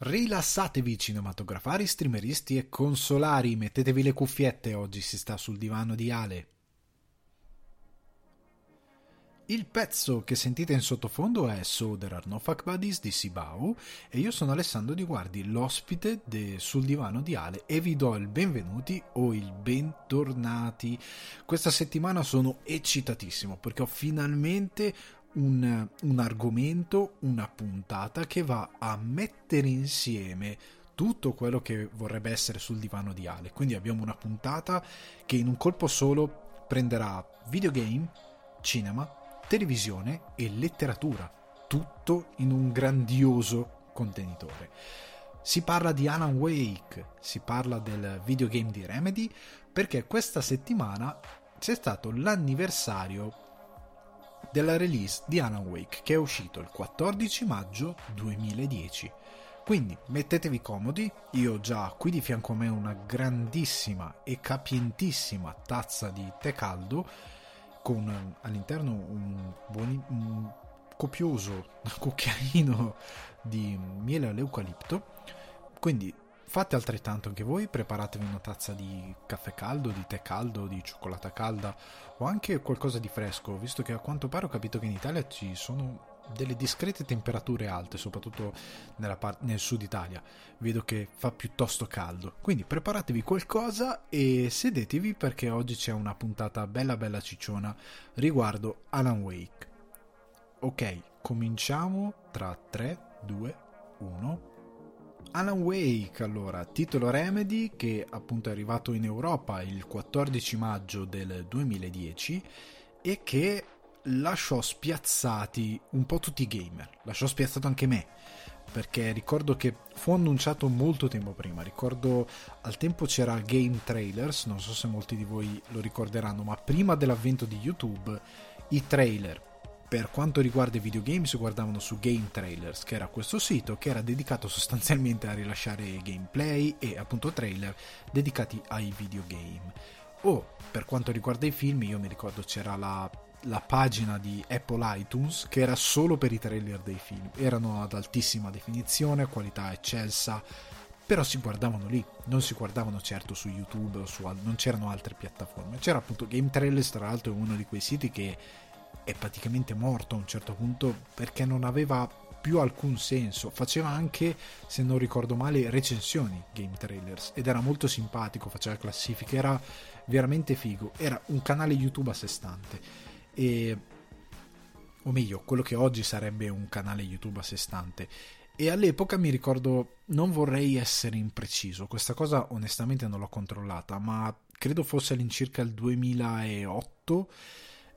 Rilassatevi cinematografari, streameristi e consolari, mettetevi le cuffiette, oggi si sta sul divano di Ale. Il pezzo che sentite in sottofondo è So There Are No Fuck Buddies di Sibau e io sono Alessandro Di Guardi, l'ospite de, sul divano di Ale e vi do il benvenuti o il bentornati. Questa settimana sono eccitatissimo perché ho finalmente un, un argomento, una puntata che va a mettere insieme tutto quello che vorrebbe essere sul divano di Ale. Quindi abbiamo una puntata che in un colpo solo prenderà videogame, cinema, televisione e letteratura, tutto in un grandioso contenitore. Si parla di Alan Wake, si parla del videogame di Remedy, perché questa settimana c'è stato l'anniversario della release di Alan Wake che è uscito il 14 maggio 2010. Quindi mettetevi comodi, io ho già qui di fianco a me una grandissima e capientissima tazza di tè caldo con all'interno un, buoni, un copioso cucchiaino di miele all'eucalipto. Quindi fate altrettanto anche voi, preparatevi una tazza di caffè caldo, di tè caldo, di cioccolata calda o anche qualcosa di fresco, visto che a quanto pare ho capito che in Italia ci sono delle discrete temperature alte, soprattutto part- nel sud Italia. Vedo che fa piuttosto caldo. Quindi preparatevi qualcosa e sedetevi perché oggi c'è una puntata bella bella cicciona riguardo Alan Wake. Ok, cominciamo tra 3, 2, 1. Alan Wake, allora, titolo Remedy che appunto è arrivato in Europa il 14 maggio del 2010 e che lasciò spiazzati un po' tutti i gamer, lasciò spiazzato anche me, perché ricordo che fu annunciato molto tempo prima, ricordo al tempo c'era Game Trailers, non so se molti di voi lo ricorderanno, ma prima dell'avvento di YouTube i trailer per quanto riguarda i videogame si guardavano su Game Trailers, che era questo sito che era dedicato sostanzialmente a rilasciare gameplay e appunto trailer dedicati ai videogame. O per quanto riguarda i film, io mi ricordo c'era la, la pagina di Apple iTunes che era solo per i trailer dei film. Erano ad altissima definizione, qualità eccelsa, però si guardavano lì, non si guardavano certo su YouTube o su non c'erano altre piattaforme. C'era appunto Game Trailers, tra l'altro è uno di quei siti che è praticamente morto a un certo punto perché non aveva più alcun senso. Faceva anche, se non ricordo male, recensioni game trailers ed era molto simpatico, faceva classifiche, era veramente figo. Era un canale YouTube a sé stante. E o meglio, quello che oggi sarebbe un canale YouTube a sé stante. E all'epoca mi ricordo, non vorrei essere impreciso, questa cosa onestamente non l'ho controllata, ma credo fosse all'incirca il 2008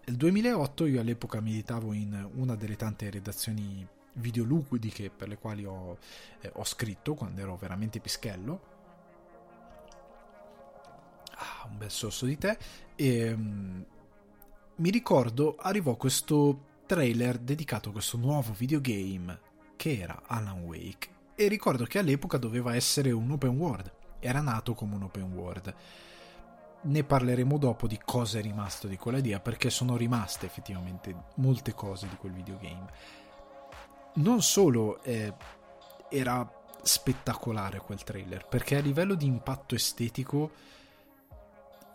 nel 2008 io all'epoca militavo in una delle tante redazioni videoludiche per le quali ho, eh, ho scritto quando ero veramente pischello. Ah, un bel sorso di tè. E um, mi ricordo arrivò questo trailer dedicato a questo nuovo videogame che era Alan Wake. E ricordo che all'epoca doveva essere un open world. Era nato come un open world ne parleremo dopo di cosa è rimasto di quell'idea perché sono rimaste effettivamente molte cose di quel videogame. Non solo eh, era spettacolare quel trailer perché a livello di impatto estetico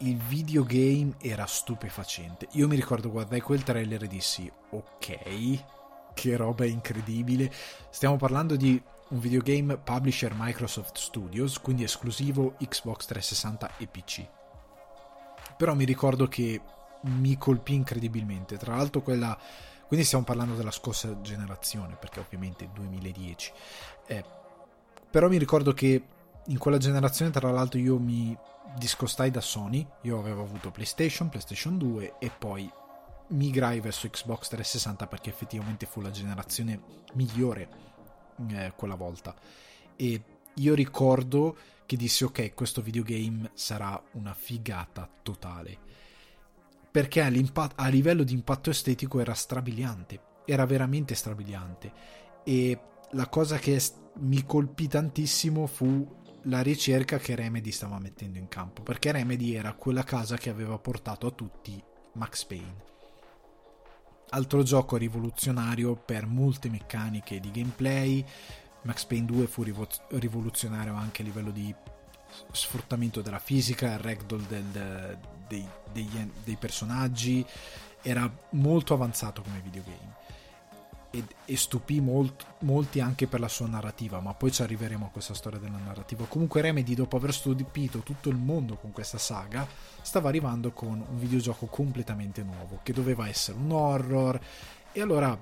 il videogame era stupefacente. Io mi ricordo guardai quel trailer e dissi ok che roba incredibile. Stiamo parlando di un videogame publisher Microsoft Studios quindi esclusivo Xbox 360 e PC però mi ricordo che mi colpì incredibilmente. Tra l'altro quella... Quindi stiamo parlando della scorsa generazione, perché ovviamente 2010. Eh, però mi ricordo che in quella generazione, tra l'altro, io mi discostai da Sony. Io avevo avuto PlayStation, PlayStation 2 e poi migrai verso Xbox 360 perché effettivamente fu la generazione migliore eh, quella volta. E io ricordo che dissi ok, questo videogame sarà una figata totale. Perché a livello di impatto estetico era strabiliante, era veramente strabiliante. E la cosa che mi colpì tantissimo fu la ricerca che Remedy stava mettendo in campo, perché Remedy era quella casa che aveva portato a tutti Max Payne. Altro gioco rivoluzionario per molte meccaniche di gameplay, Max Payne 2 fu rivoluzionario anche a livello di sfruttamento della fisica, ragdoll del, dei, dei, dei, personaggi, era molto avanzato come videogame e, e stupì molt, molti anche per la sua narrativa, ma poi ci arriveremo a questa storia della narrativa. Comunque Remedy, dopo aver stupito tutto il mondo con questa saga, stava arrivando con un videogioco completamente nuovo, che doveva essere un horror, e allora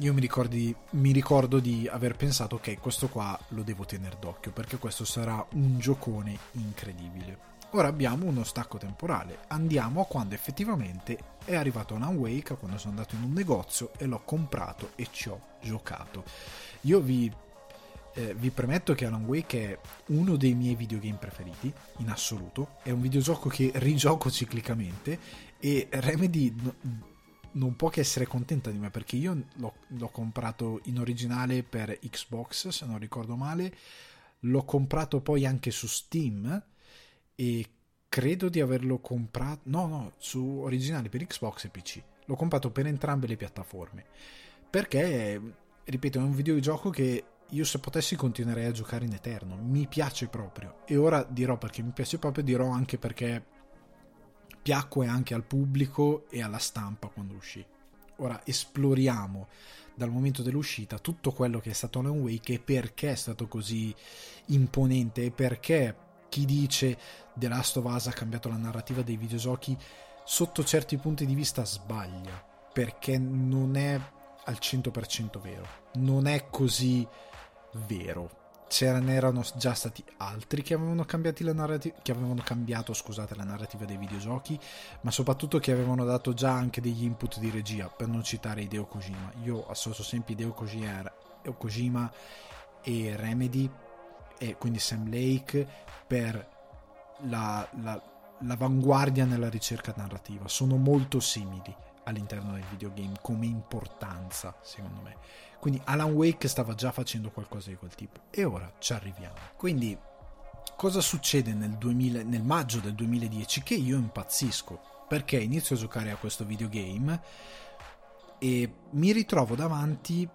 io mi, ricordi, mi, ricordo di aver pensato ok questo qua lo devo tenere d'occhio perché questo sarà un giocone incredibile. Ora abbiamo uno stacco temporale. Andiamo a quando effettivamente è arrivato Alan Wake quando sono andato in un negozio e l'ho comprato e ci ho giocato. Io vi, eh, vi premetto che Alan Wake è uno dei miei videogame preferiti in assoluto. È un videogioco che rigioco ciclicamente e Remedy non può che essere contenta di me perché io l'ho, l'ho, comprato in originale per Xbox, se non ricordo male, l'ho comprato poi anche su Steam e credo di averlo comprato, no, no, su originale per Xbox e PC. L'ho comprato per entrambe le piattaforme perché, ripeto, è un videogioco che io se potessi continuerei a giocare in eterno, mi piace proprio. E ora dirò perché mi piace proprio, dirò anche perché piacque anche al pubblico e alla stampa quando uscì. Ora esploriamo dal momento dell'uscita tutto quello che è stato Alan Wake e perché è stato così imponente e perché chi dice The Last of Us ha cambiato la narrativa dei videogiochi sotto certi punti di vista sbaglia perché non è al 100% vero, non è così vero c'erano già stati altri che avevano, narrati- che avevano cambiato scusate, la narrativa dei videogiochi, ma soprattutto che avevano dato già anche degli input di regia, per non citare Hideo Kojima. Io associo sempre Hideo Kojima e Remedy, e quindi Sam Lake, per la, la, l'avanguardia nella ricerca narrativa. Sono molto simili all'interno del videogame come importanza, secondo me. Quindi Alan Wake stava già facendo qualcosa di quel tipo e ora ci arriviamo. Quindi cosa succede nel, 2000, nel maggio del 2010 che io impazzisco perché inizio a giocare a questo videogame e mi ritrovo davanti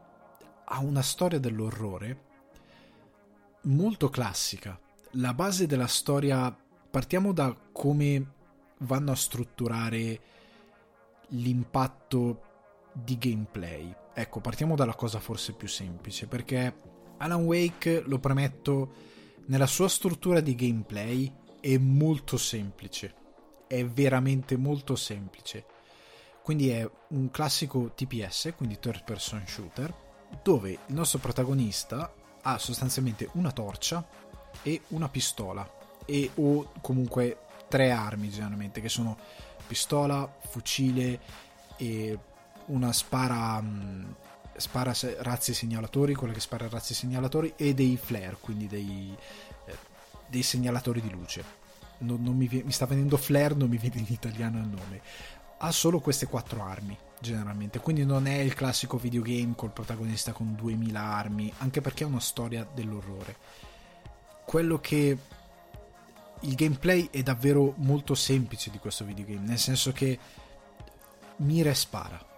a una storia dell'orrore molto classica. La base della storia partiamo da come vanno a strutturare l'impatto di gameplay. Ecco, partiamo dalla cosa forse più semplice, perché Alan Wake, lo premetto, nella sua struttura di gameplay è molto semplice. È veramente molto semplice. Quindi è un classico TPS, quindi third person shooter, dove il nostro protagonista ha sostanzialmente una torcia e una pistola e o comunque tre armi generalmente che sono pistola, fucile e una spara, mm, spara razzi segnalatori, quella che spara razzi segnalatori e dei flare, quindi dei, eh, dei segnalatori di luce. Non, non mi, mi, sta venendo flare, non mi viene in italiano il nome. Ha solo queste quattro armi generalmente, quindi non è il classico videogame col protagonista con 2000 armi, anche perché è una storia dell'orrore. Quello che il gameplay è davvero molto semplice di questo videogame, nel senso che mira e spara.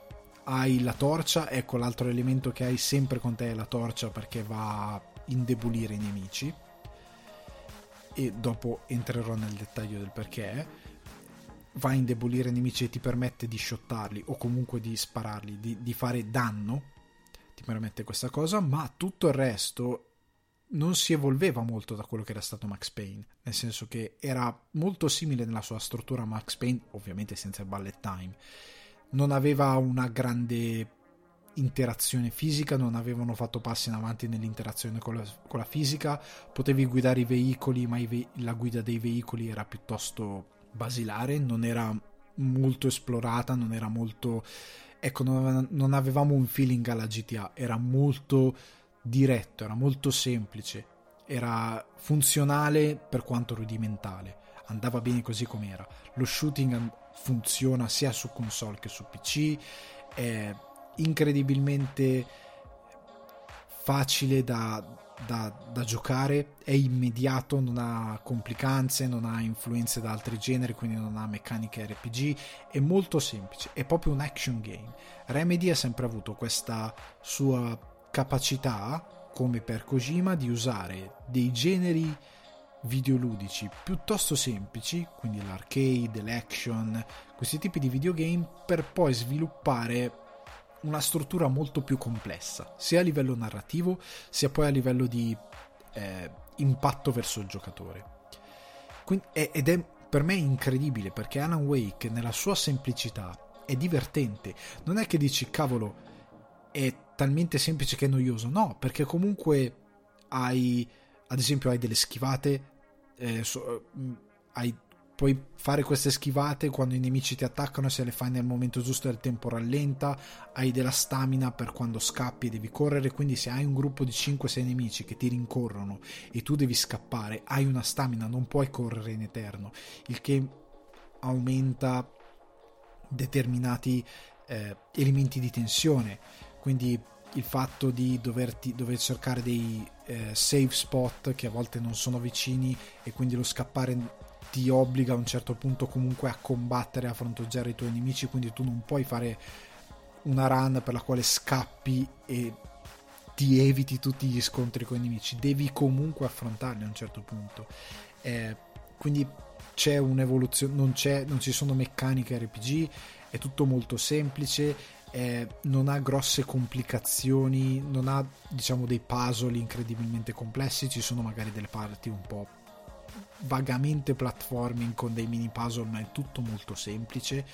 Hai la torcia, ecco l'altro elemento che hai sempre con te è la torcia perché va a indebolire i nemici. E dopo entrerò nel dettaglio del perché. Va a indebolire i nemici e ti permette di shottarli o comunque di spararli, di, di fare danno. Ti permette questa cosa, ma tutto il resto non si evolveva molto da quello che era stato Max Payne, nel senso che era molto simile nella sua struttura a Max Payne, ovviamente senza il bullet time. Non aveva una grande interazione fisica, non avevano fatto passi in avanti nell'interazione con la, con la fisica, potevi guidare i veicoli, ma i ve- la guida dei veicoli era piuttosto basilare, non era molto esplorata, non era molto... Ecco, non, non avevamo un feeling alla GTA, era molto diretto, era molto semplice, era funzionale per quanto rudimentale, andava bene così com'era. Lo shooting funziona sia su console che su PC, è incredibilmente facile da, da, da, giocare, è immediato, non ha complicanze, non ha influenze da altri generi, quindi non ha meccaniche RPG, è molto semplice, è proprio un action game. Remedy ha sempre avuto questa sua capacità come per Kojima, di usare dei generi videoludici piuttosto semplici, quindi l'arcade, l'action, questi tipi di videogame, per poi sviluppare una struttura molto più complessa, sia a livello narrativo, sia poi a livello di eh, impatto verso il giocatore. Quindi, ed è per me incredibile perché Alan Wake, nella sua semplicità, è divertente. Non è che dici, cavolo, è talmente semplice che è noioso. No, perché comunque hai, ad esempio, hai delle schivate, eh, so, hai puoi fare queste schivate quando i nemici ti attaccano se le fai nel momento giusto il tempo rallenta hai della stamina per quando scappi e devi correre quindi se hai un gruppo di 5-6 nemici che ti rincorrono e tu devi scappare hai una stamina non puoi correre in eterno il che aumenta determinati eh, elementi di tensione. Quindi il fatto di doverti, dover cercare dei eh, save spot che a volte non sono vicini e quindi lo scappare ti obbliga a un certo punto comunque a combattere, a fronteggiare i tuoi nemici, quindi tu non puoi fare una run per la quale scappi e ti eviti tutti gli scontri con i nemici, devi comunque affrontarli a un certo punto. Eh, quindi c'è un'evoluzione, non, c'è, non ci sono meccaniche RPG, è tutto molto semplice, eh, non ha grosse complicazioni, non ha diciamo dei puzzle incredibilmente complessi, ci sono magari delle parti un po' vagamente platforming con dei mini puzzle, ma è tutto molto semplice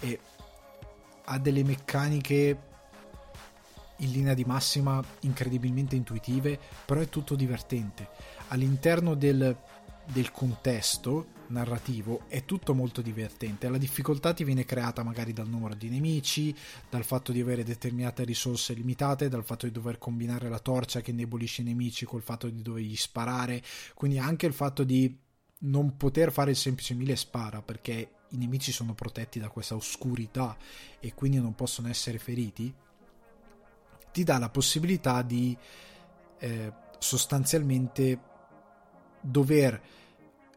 e ha delle meccaniche in linea di massima incredibilmente intuitive, però è tutto divertente. All'interno del, del contesto narrativo è tutto molto divertente. La difficoltà ti viene creata magari dal numero di nemici, dal fatto di avere determinate risorse limitate, dal fatto di dover combinare la torcia che indebolisce i nemici col fatto di dovergli sparare, quindi anche il fatto di non poter fare il semplice mille spara perché i nemici sono protetti da questa oscurità e quindi non possono essere feriti, ti dà la possibilità di eh, sostanzialmente dover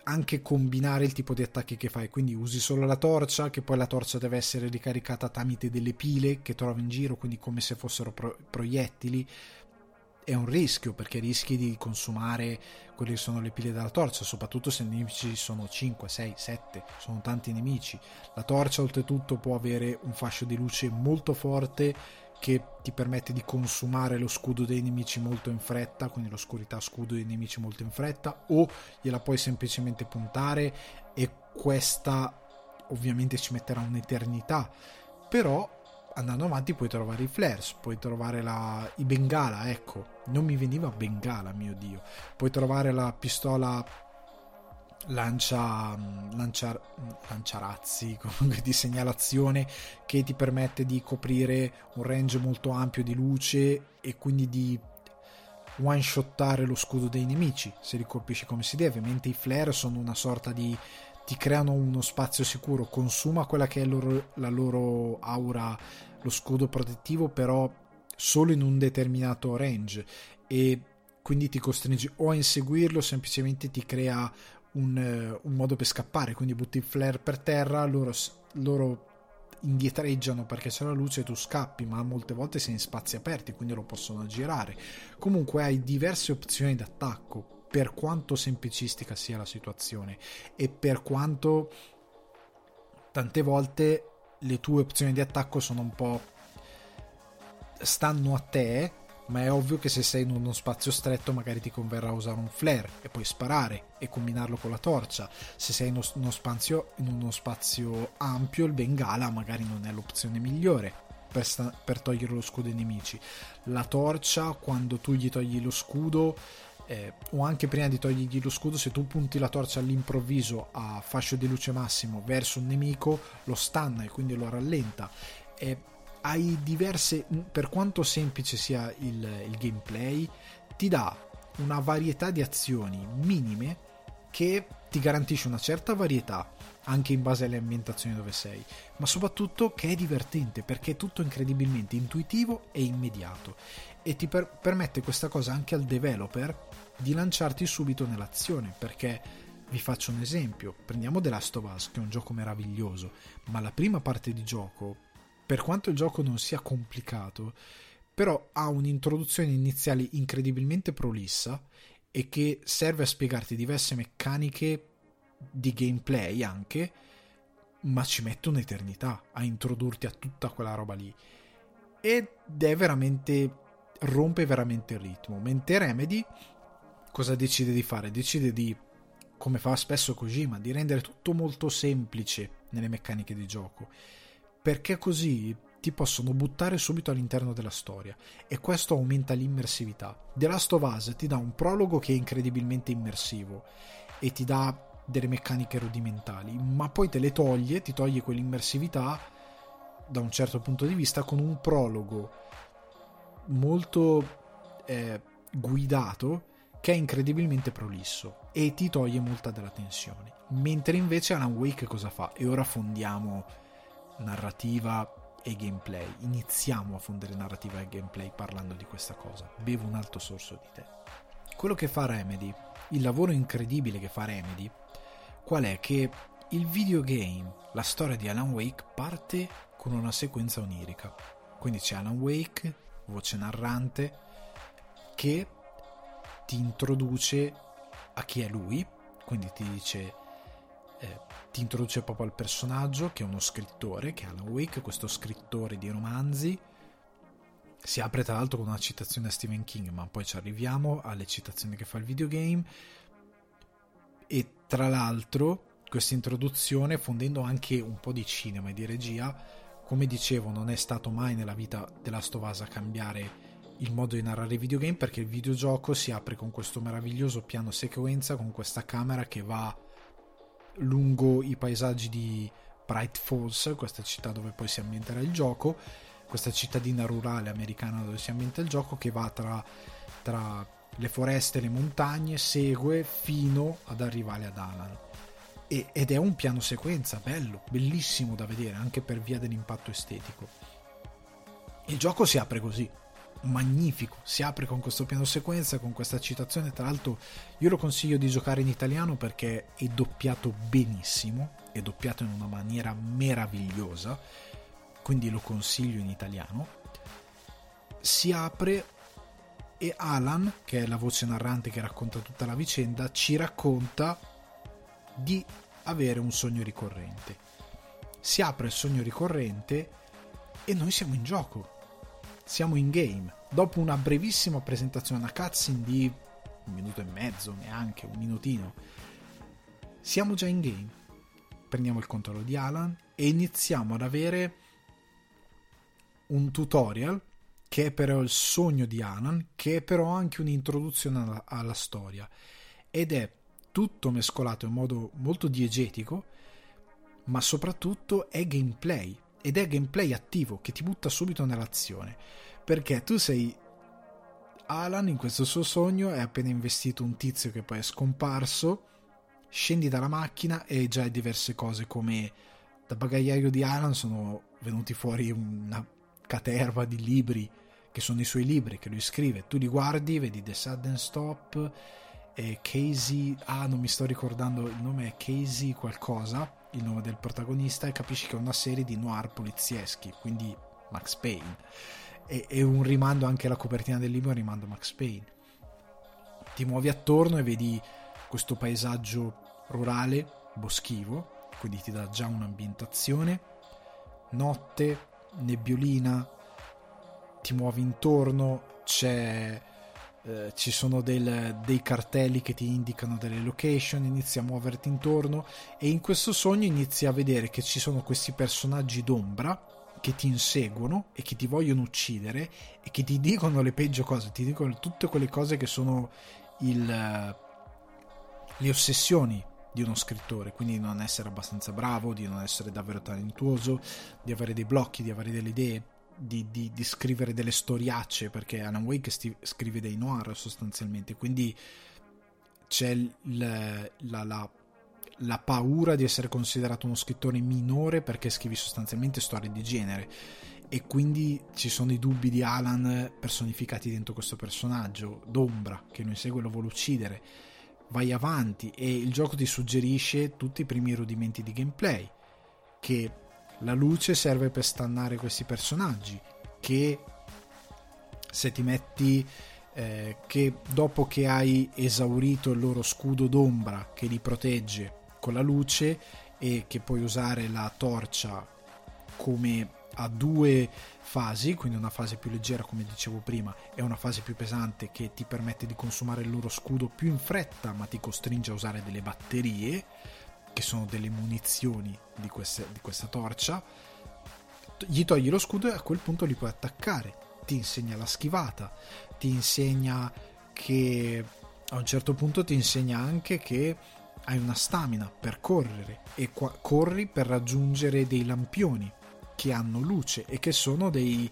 anche combinare il tipo di attacchi che fai. Quindi usi solo la torcia, che poi la torcia deve essere ricaricata tramite delle pile che trovi in giro, quindi come se fossero pro- proiettili. È un rischio perché rischi di consumare quelle che sono le pile della torcia, soprattutto se i nemici sono 5, 6, 7, sono tanti nemici. La torcia oltretutto può avere un fascio di luce molto forte che ti permette di consumare lo scudo dei nemici molto in fretta, quindi l'oscurità scudo dei nemici molto in fretta, o gliela puoi semplicemente puntare e questa ovviamente ci metterà un'eternità, però andando avanti puoi trovare i flares, puoi trovare la, i bengala, ecco, non mi veniva bengala, mio dio, puoi trovare la pistola lancia, lancia, lanciarazzi comunque di segnalazione che ti permette di coprire un range molto ampio di luce e quindi di one shottare lo scudo dei nemici se li colpisci come si deve. Mentre i flare sono una sorta di ti creano uno spazio sicuro. Consuma quella che è loro, la loro aura lo scudo protettivo però solo in un determinato range. E quindi ti costringe o a inseguirlo semplicemente ti crea un, eh, un, modo per scappare, quindi butti il flare per terra, loro, loro indietreggiano perché c'è la luce e tu scappi, ma molte volte sei in spazi aperti, quindi lo possono aggirare. Comunque hai diverse opzioni d'attacco, per quanto semplicistica sia la situazione e per quanto tante volte le tue opzioni di attacco sono un po' stanno a te ma è ovvio che se sei in uno spazio stretto magari ti converrà usare un flare e poi sparare e combinarlo con la torcia. Se sei in uno spazio, in uno spazio ampio il bengala magari non è l'opzione migliore per, sta- per togliere lo scudo ai nemici. La torcia quando tu gli togli lo scudo eh, o anche prima di togliergli lo scudo, se tu punti la torcia all'improvviso a fascio di luce massimo verso un nemico, lo stanna e quindi lo rallenta. Eh, hai diverse, per quanto semplice sia il, il gameplay, ti dà una varietà di azioni minime che ti garantisce una certa varietà anche in base alle ambientazioni dove sei, ma soprattutto che è divertente perché è tutto incredibilmente intuitivo e immediato. E ti per- permette questa cosa anche al developer di lanciarti subito nell'azione perché vi faccio un esempio, prendiamo The Last of Us che è un gioco meraviglioso, ma la prima parte di gioco per quanto il gioco non sia complicato, però ha un'introduzione iniziale incredibilmente prolissa e che serve a spiegarti diverse meccaniche di gameplay anche, ma ci mette un'eternità a introdurti a tutta quella roba lì. Ed è veramente rompe veramente il ritmo. Mentre Remedy cosa decide di fare? Decide di come fa spesso Kojima, di rendere tutto molto semplice nelle meccaniche di gioco, perché così ti possono buttare subito all'interno della storia e questo aumenta l'immersività. The Last of Us ti dà un prologo che è incredibilmente immersivo e ti dà delle meccaniche rudimentali, ma poi te le toglie, ti toglie quell'immersività da un certo punto di vista con un prologo molto eh, guidato che è incredibilmente prolisso e ti toglie molta della tensione. Mentre invece Alan Wake cosa fa? E ora fondiamo narrativa e gameplay. Iniziamo a fondere narrativa e gameplay parlando di questa cosa. Bevo un altro sorso di te. Quello che fa Remedy, il lavoro incredibile che fa Remedy, qual è? Che il videogame, la storia di Alan Wake parte con una sequenza onirica. Quindi c'è Alan Wake, voce narrante, che ti introduce a chi è lui, quindi ti dice eh, ti introduce proprio al personaggio che è uno scrittore, che è Alan Wake, questo scrittore di romanzi. Si apre tra l'altro con una citazione a Stephen King, ma poi ci arriviamo alle citazioni che fa il videogame. E tra l'altro, questa introduzione, fondendo anche un po' di cinema e di regia, come dicevo, non è stato mai nella vita della Stovasa cambiare il modo di narrare i videogame perché il videogioco si apre con questo meraviglioso piano sequenza con questa camera che va lungo i paesaggi di Bright Falls, questa città dove poi si ambienterà il gioco, questa cittadina rurale americana dove si ambienta il gioco che va tra, tra le foreste e le montagne, segue fino ad arrivare ad Alan. E, ed è un piano sequenza bello, bellissimo da vedere anche per via dell'impatto estetico. Il gioco si apre così, magnifico. Si apre con questo piano sequenza, con questa citazione. Tra l'altro, io lo consiglio di giocare in italiano perché è doppiato benissimo, è doppiato in una maniera meravigliosa. Quindi lo consiglio in italiano. Si apre e Alan, che è la voce narrante che racconta tutta la vicenda, ci racconta di avere un sogno ricorrente. Si apre il sogno ricorrente e noi siamo in gioco siamo in game. Dopo una brevissima presentazione, una cutscene di un minuto e mezzo, neanche un minutino, siamo già in game. Prendiamo il controllo di Alan e iniziamo ad avere un tutorial che è però il sogno di Alan, che è però anche un'introduzione alla, alla storia. Ed è tutto mescolato in modo molto diegetico, ma soprattutto è gameplay ed è gameplay attivo che ti butta subito nell'azione. Perché tu sei Alan in questo suo sogno, è appena investito un tizio che poi è scomparso, scendi dalla macchina e già diverse cose come da bagagliaio di Alan sono venuti fuori una caterva di libri che sono i suoi libri che lui scrive. Tu li guardi, vedi The Sudden Stop Casey, ah non mi sto ricordando il nome è Casey qualcosa il nome del protagonista e capisci che è una serie di noir polizieschi, quindi Max Payne. E, e un rimando anche alla copertina del libro, rimando Max Payne. Ti muovi attorno e vedi questo paesaggio rurale, boschivo, quindi ti dà già un'ambientazione. Notte, nebbiolina, ti muovi intorno, c'è eh, ci sono del, dei cartelli che ti indicano delle location, inizi a muoverti intorno e in questo sogno inizi a vedere che ci sono questi personaggi d'ombra che ti inseguono e che ti vogliono uccidere e che ti dicono le peggio cose, ti dicono tutte quelle cose che sono il, le ossessioni di uno scrittore, quindi di non essere abbastanza bravo, di non essere davvero talentuoso, di avere dei blocchi, di avere delle idee di, di, di, scrivere delle storiacce perché Alan Wake sti, scrive dei noir sostanzialmente. Quindi c'è l, la, la, la, paura di essere considerato uno scrittore minore perché scrivi sostanzialmente storie di genere. E quindi ci sono i dubbi di Alan personificati dentro questo personaggio. D'ombra che lo insegue e lo vuole uccidere. Vai avanti e il gioco ti suggerisce tutti i primi rudimenti di gameplay che la luce serve per stannare questi personaggi che se ti metti eh, che dopo che hai esaurito il loro scudo d'ombra che li protegge con la luce e che puoi usare la torcia come a due fasi, quindi una fase più leggera come dicevo prima e una fase più pesante che ti permette di consumare il loro scudo più in fretta ma ti costringe a usare delle batterie che sono delle munizioni di, queste, di questa torcia gli togli lo scudo e a quel punto li puoi attaccare. Ti insegna la schivata ti insegna che a un certo punto ti insegna anche che hai una stamina per correre e qua- corri per raggiungere dei lampioni che hanno luce e che sono dei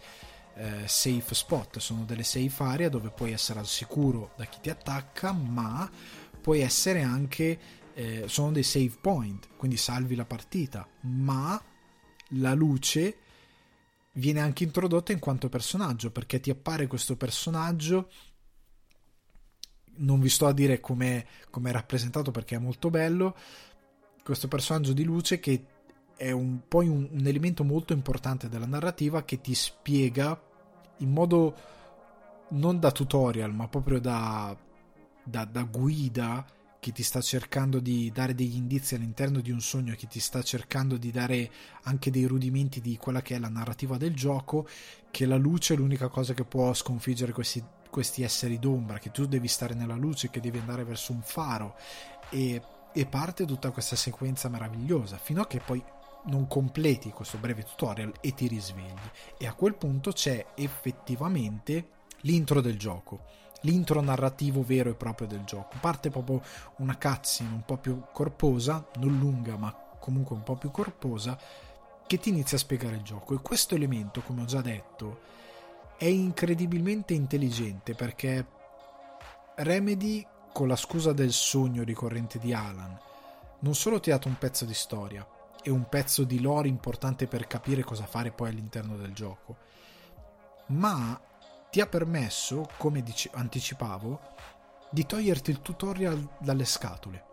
eh, safe spot, sono delle safe area dove puoi essere al sicuro da chi ti attacca, ma puoi essere anche eh, sono dei save point, quindi salvi la partita, ma la luce viene anche introdotta in quanto personaggio perché ti appare questo personaggio non vi sto a dire come è rappresentato perché è molto bello questo personaggio di luce che è un, poi un, un, elemento molto importante della narrativa che ti spiega in modo non da tutorial ma proprio da, da, da guida che ti sta cercando di dare degli indizi all'interno di un sogno che ti sta cercando di dare anche dei rudimenti di quella che è la narrativa del gioco che la luce è l'unica cosa che può sconfiggere questi questi esseri d'ombra, che tu devi stare nella luce, che devi andare verso un faro. E, e parte tutta questa sequenza meravigliosa fino a che poi non completi questo breve tutorial e ti risvegli. E a quel punto c'è effettivamente l'intro del gioco l'intro narrativo vero e proprio del gioco. Parte proprio una cutscene un po' più corposa non lunga ma comunque un po' più corposa che ti inizia a spiegare il gioco. E questo elemento come ho già detto è incredibilmente intelligente perché Remedy, con la scusa del sogno ricorrente di Alan, non solo ti ha dato un pezzo di storia e un pezzo di lore importante per capire cosa fare poi all'interno del gioco, ma ti ha permesso, come dice, anticipavo, di toglierti il tutorial dalle scatole.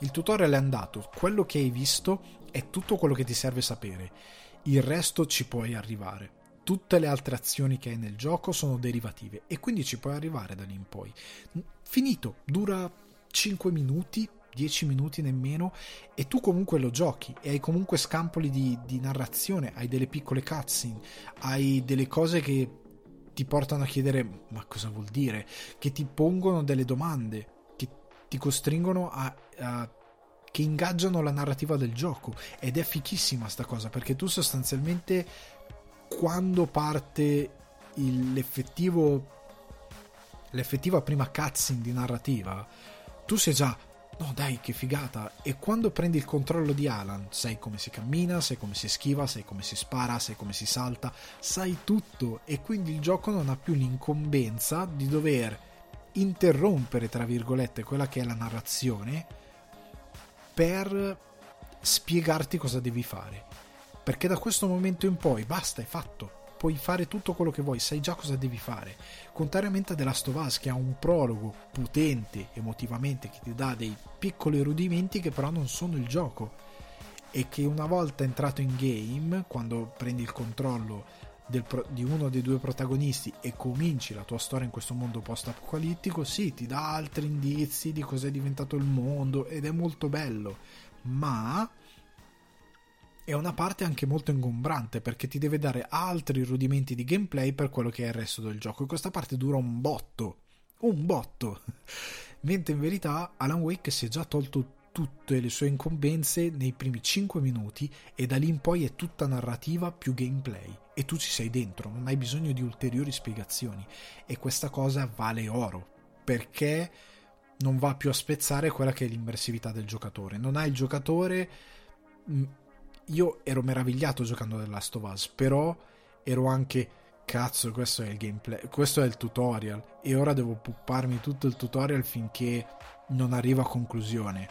Il tutorial è andato, quello che hai visto è tutto quello che ti serve sapere, il resto ci puoi arrivare tutte le altre azioni che hai nel gioco sono derivative e quindi ci puoi arrivare da lì in poi. Finito, dura 5 minuti, 10 minuti nemmeno e tu comunque lo giochi e hai comunque scampoli di, di narrazione, hai delle piccole cutscene, hai delle cose che ti portano a chiedere ma cosa vuol dire, che ti pongono delle domande, che ti costringono a, a che ingaggiano la narrativa del gioco. Ed è fichissima sta cosa perché tu sostanzialmente quando parte il, l'effettivo l'effettiva prima cutscene di narrativa tu sei già no dai che figata. E quando prendi il controllo di Alan sai come si cammina sai come si schiva sai come si spara sai come si salta sai tutto. E quindi il gioco non ha più l'incombenza di dover interrompere tra virgolette quella che è la narrazione per spiegarti cosa devi fare. Perché da questo momento in poi basta, è fatto. Puoi fare tutto quello che vuoi, sai già cosa devi fare. Contrariamente a The Last of Us che ha un prologo potente emotivamente che ti dà dei piccoli rudimenti che però non sono il gioco e che una volta entrato in game, quando prendi il controllo del, di uno dei due protagonisti e cominci la tua storia in questo mondo post-apocalittico, sì, ti dà altri indizi di cos'è diventato il mondo ed è molto bello, ma è una parte anche molto ingombrante perché ti deve dare altri rudimenti di gameplay per quello che è il resto del gioco e questa parte dura un botto un botto. Mentre in verità Alan Wake si è già tolto tutte le sue incombenze nei primi 5 minuti e da lì in poi è tutta narrativa più gameplay e tu ci sei dentro, non hai bisogno di ulteriori spiegazioni. E questa cosa vale oro perché non va più a spezzare quella che è l'immersività del giocatore, non hai il giocatore io ero meravigliato giocando The Last of Us, però ero anche cazzo, questo è il gameplay, questo è il tutorial e ora devo pupparmi tutto il tutorial finché non arriva a conclusione.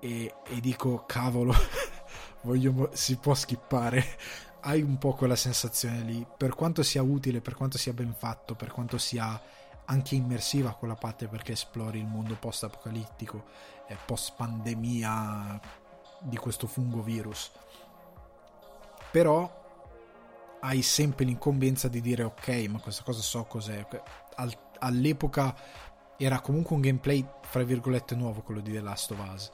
E, e dico, cavolo, voglio, si può skippare. Hai un po' quella sensazione lì, per quanto sia utile, per quanto sia ben fatto, per quanto sia anche immersiva quella parte perché esplori il mondo post-apocalittico, post-pandemia, di questo fungo virus. Però hai sempre l'incombenza di dire ok, ma questa cosa so cos'è. Al, all'epoca era comunque un gameplay, fra virgolette, nuovo quello di The Last of Us,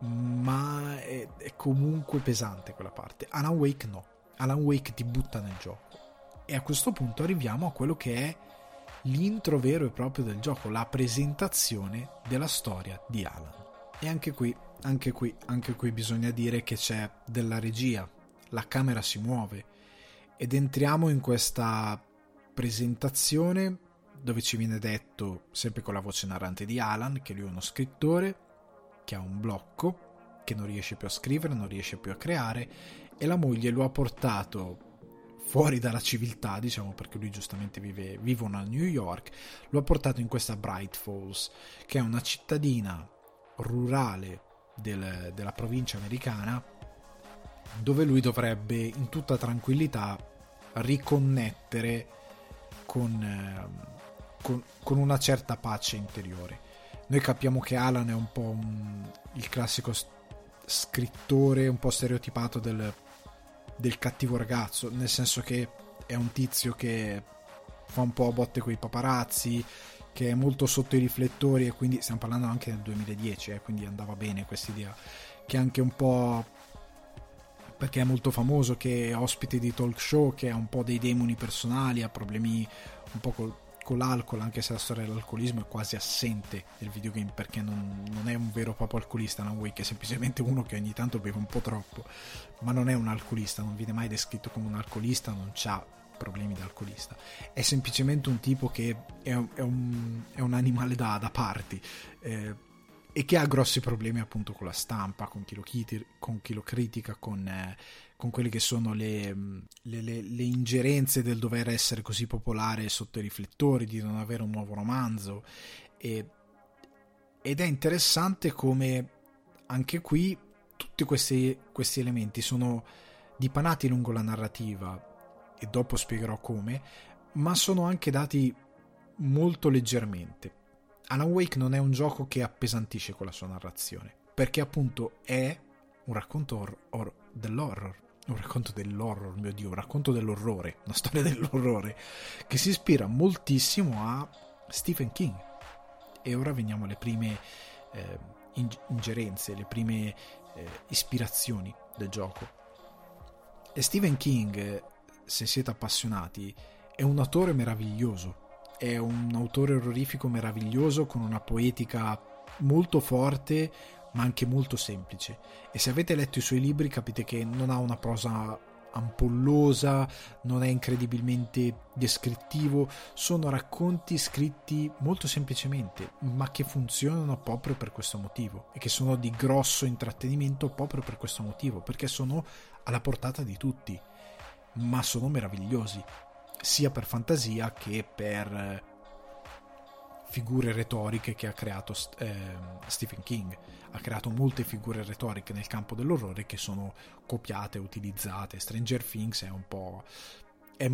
ma è, è comunque pesante quella parte. Alan Wake no, Alan Wake ti butta nel gioco. E a questo punto arriviamo a quello che è l'intro vero e proprio del gioco, la presentazione della storia di Alan. E anche qui, anche qui, anche qui bisogna dire che c'è della regia, la camera si muove ed entriamo in questa presentazione dove ci viene detto, sempre con la voce narrante di Alan, che lui è uno scrittore, che ha un blocco, che non riesce più a scrivere, non riesce più a creare, e la moglie lo ha portato fuori dalla civiltà, diciamo, perché lui giustamente vive, vivono a New York, lo ha portato in questa Bright Falls, che è una cittadina rurale del, della provincia americana, dove lui dovrebbe in tutta tranquillità riconnettere con, eh, con, con una certa pace interiore. Noi capiamo che Alan è un po' un, il classico scrittore un po' stereotipato del, del cattivo ragazzo, nel senso che è un tizio che fa un po' a botte con i paparazzi, che è molto sotto i riflettori e quindi stiamo parlando anche del 2010, eh, quindi andava bene questa idea, che è anche un po' perché è molto famoso, che è ospite di talk show, che ha un po' dei demoni personali, ha problemi un po' col con l'alcol, anche se la storia dell'alcolismo è quasi assente nel videogame perché non, non è un vero proprio alcolista, non Wake è semplicemente uno che ogni tanto beve un po' troppo, ma non è un alcolista, non viene mai descritto come un alcolista, non ha problemi da alcolista, è semplicemente un tipo che è, è, un, è un, animale da, da party. Eh, e che ha grossi problemi appunto con la stampa, con chi lo, chiti, con chi lo critica, con, eh, con quelle che sono le, le, le, le, ingerenze del dover essere così popolare sotto i riflettori, di non avere un nuovo romanzo. E, ed è interessante come anche qui tutti questi, questi elementi sono dipanati lungo la narrativa, e dopo spiegherò come, ma sono anche dati molto leggermente Alan Wake non è un gioco che appesantisce con la sua narrazione, perché appunto è un racconto or- or- dell'horror, un racconto dell'horror, mio Dio, un racconto dell'orrore, una storia dell'orrore, che si ispira moltissimo a Stephen King. E ora veniamo alle prime eh, ingerenze, le prime eh, ispirazioni del gioco. E Stephen King, se siete appassionati, è un autore meraviglioso. È un autore orrorifico meraviglioso con una poetica molto forte ma anche molto semplice. E se avete letto i suoi libri capite che non ha una prosa ampollosa, non è incredibilmente descrittivo, sono racconti scritti molto semplicemente, ma che funzionano proprio per questo motivo e che sono di grosso intrattenimento proprio per questo motivo, perché sono alla portata di tutti, ma sono meravigliosi sia per fantasia che per eh, figure retoriche che ha creato eh, Stephen King. Ha creato molte figure retoriche nel campo dell'orrore che sono copiate, utilizzate. Stranger Things è un po'. È,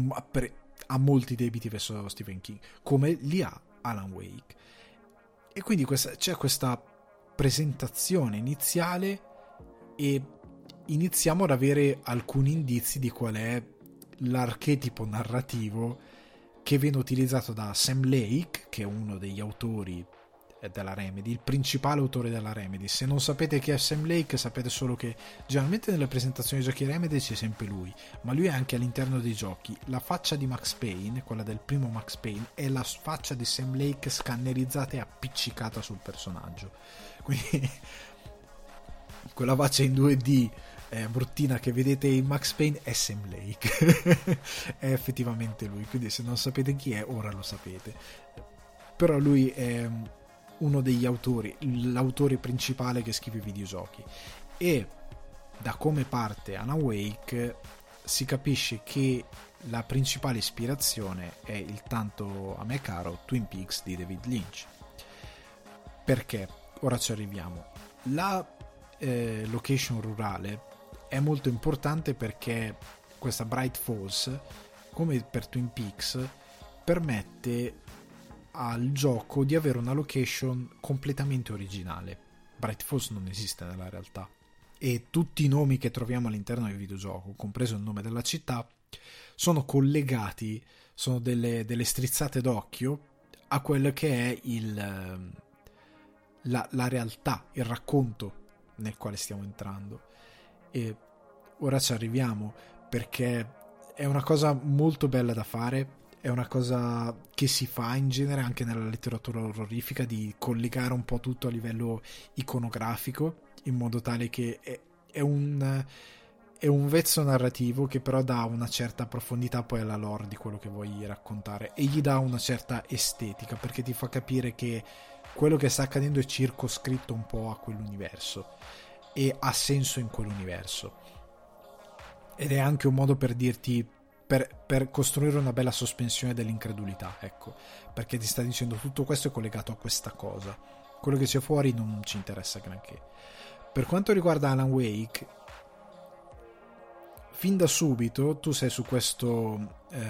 ha molti debiti verso Stephen King, come li ha Alan Wake. E quindi questa, c'è questa presentazione iniziale e iniziamo ad avere alcuni indizi di qual è l'archetipo narrativo che viene utilizzato da Sam Lake, che è uno degli autori della Remedy, il principale autore della Remedy. Se non sapete chi è Sam Lake, sapete solo che generalmente nelle presentazioni dei giochi Remedy c'è sempre lui, ma lui è anche all'interno dei giochi. La faccia di Max Payne, quella del primo Max Payne, è la faccia di Sam Lake scannerizzata e appiccicata sul personaggio. Quindi quella faccia in 2D eh, bruttina che vedete in Max Payne è Sam Lake. È effettivamente lui quindi se non sapete chi è ora lo sapete. Però lui è mm, uno degli autori l'autore principale che scrive i videogiochi. E da come parte Alan Wake si capisce che la principale ispirazione è il tanto a me caro Twin Peaks di David Lynch. Perché? Ora ci arriviamo. La eh, location rurale è molto importante perché questa Bright Falls, come per Twin Peaks, permette al gioco di avere una location completamente originale. Bright Falls non esiste nella realtà e tutti i nomi che troviamo all'interno del videogioco, compreso il nome della città, sono collegati, sono delle, delle strizzate d'occhio a quello che è il, la, la realtà, il racconto nel quale stiamo entrando. E ora ci arriviamo perché è una cosa molto bella da fare, è una cosa che si fa in genere anche nella letteratura orrorifica di collegare un po' tutto a livello iconografico in modo tale che è, è un è un vezzo narrativo che però dà una certa profondità poi alla lore di quello che vuoi raccontare e gli dà una certa estetica perché ti fa capire che quello che sta accadendo è circoscritto un po' a quell'universo e ha senso in quell'universo ed è anche un modo per dirti per, per, costruire una bella sospensione dell'incredulità ecco. Perché ti sta dicendo tutto questo è collegato a questa cosa. Quello che c'è fuori non ci interessa granché. Per quanto riguarda Alan Wake fin da subito tu sei su questo eh,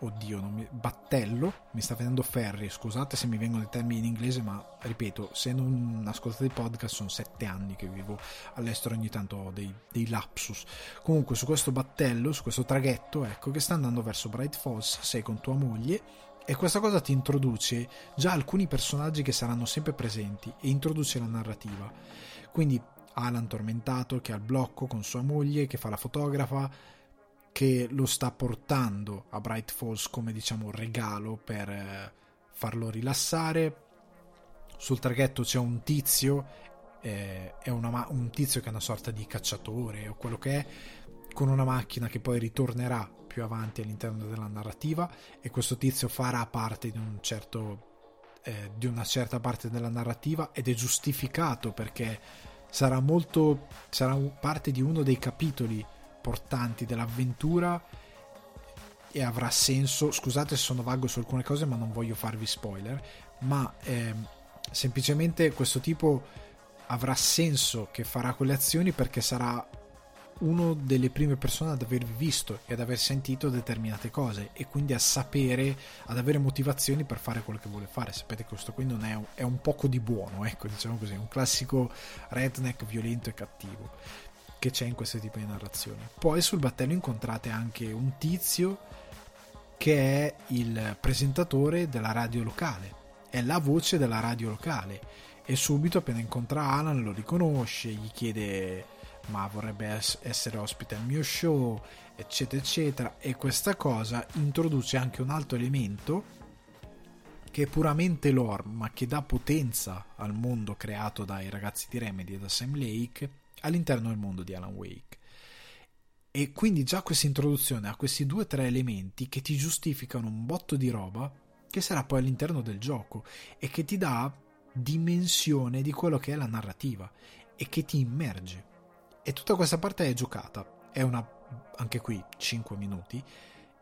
oddio mi, battello mi sta venendo ferri scusate se mi vengono i termini in inglese ma ripeto se non ascoltate i podcast sono sette anni che vivo all'estero ogni tanto ho dei, dei, lapsus. Comunque su questo battello su questo traghetto ecco che sta andando verso Bright Falls sei con tua moglie e questa cosa ti introduce già alcuni personaggi che saranno sempre presenti e introduce la narrativa. Quindi Alan tormentato che ha il blocco con sua moglie che fa la fotografa che lo sta portando a Bright Falls come diciamo regalo per eh, farlo rilassare. Sul traghetto c'è un tizio eh, è una, un tizio che è una sorta di cacciatore o quello che è con una macchina che poi ritornerà più avanti all'interno della narrativa e questo tizio farà parte di un certo eh, di una certa parte della narrativa ed è giustificato perché sarà molto sarà parte di uno dei capitoli portanti dell'avventura e avrà senso scusate se sono vago su alcune cose ma non voglio farvi spoiler ma ehm, semplicemente questo tipo avrà senso che farà quelle azioni perché sarà uno delle prime persone ad aver visto e ad aver sentito determinate cose e quindi a sapere, ad avere motivazioni per fare quello che vuole fare. Sapete che questo qui non è un, è un poco di buono, ecco, diciamo così, un classico redneck violento e cattivo che c'è in questo tipo di narrazioni. Poi sul battello incontrate anche un tizio che è il presentatore della radio locale, è la voce della radio locale e subito appena incontra Alan lo riconosce, gli chiede ma vorrebbe essere ospite al mio show, eccetera, eccetera. E questa cosa introduce anche un altro elemento che è puramente lore, ma che dà potenza al mondo creato dai ragazzi di Remedy e da Sam Lake all'interno del mondo di Alan Wake. E quindi già questa introduzione ha questi due o tre elementi che ti giustificano un botto di roba che sarà poi all'interno del gioco e che ti dà dimensione di quello che è la narrativa e che ti immerge. E tutta questa parte è giocata, è una, anche qui 5 minuti,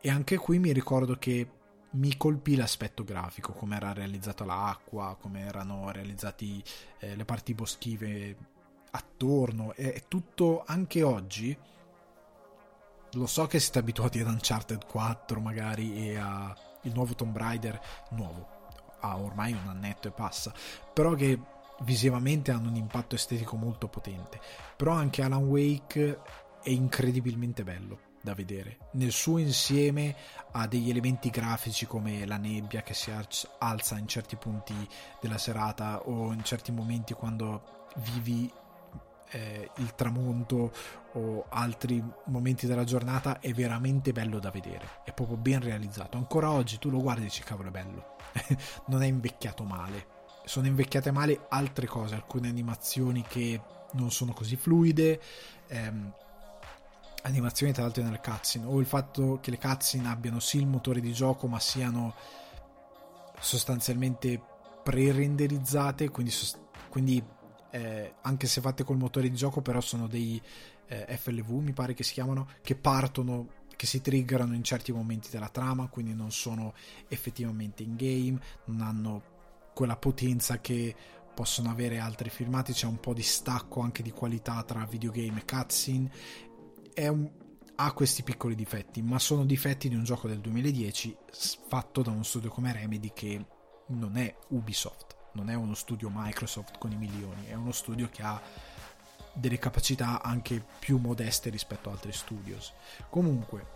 e anche qui mi ricordo che mi colpì l'aspetto grafico, come era realizzata l'acqua, come erano realizzate eh, le parti boschive attorno, è tutto anche oggi. Lo so che siete abituati ad Uncharted 4 magari e a il nuovo Tomb Raider, nuovo, ha ormai un annetto e passa, però che visivamente hanno un impatto estetico molto potente. Però anche Alan Wake è incredibilmente bello da vedere. Nel suo insieme ha degli elementi grafici come la nebbia che si alza in certi punti della serata o in certi momenti quando vivi eh, il tramonto o altri momenti della giornata è veramente bello da vedere. È proprio ben realizzato. Ancora oggi tu lo guardi e dici cavolo è bello. non è invecchiato male sono invecchiate male altre cose, alcune animazioni che non sono così fluide, ehm, animazioni tra l'altro nelle cutscene, o il fatto che le cutscene abbiano sì il motore di gioco ma siano sostanzialmente pre-renderizzate, quindi, quindi eh, anche se fatte col motore di gioco però sono dei eh, FLV mi pare che si chiamano, che partono che si triggerano in certi momenti della trama, quindi non sono effettivamente in game, non hanno quella potenza che possono avere altri filmati, c'è un po' di stacco anche di qualità tra videogame e cutscene. Un, ha questi piccoli difetti, ma sono difetti di un gioco del 2010 fatto da uno studio come Remedy che non è Ubisoft, non è uno studio Microsoft con i milioni, è uno studio che ha delle capacità anche più modeste rispetto a altri studios. Comunque,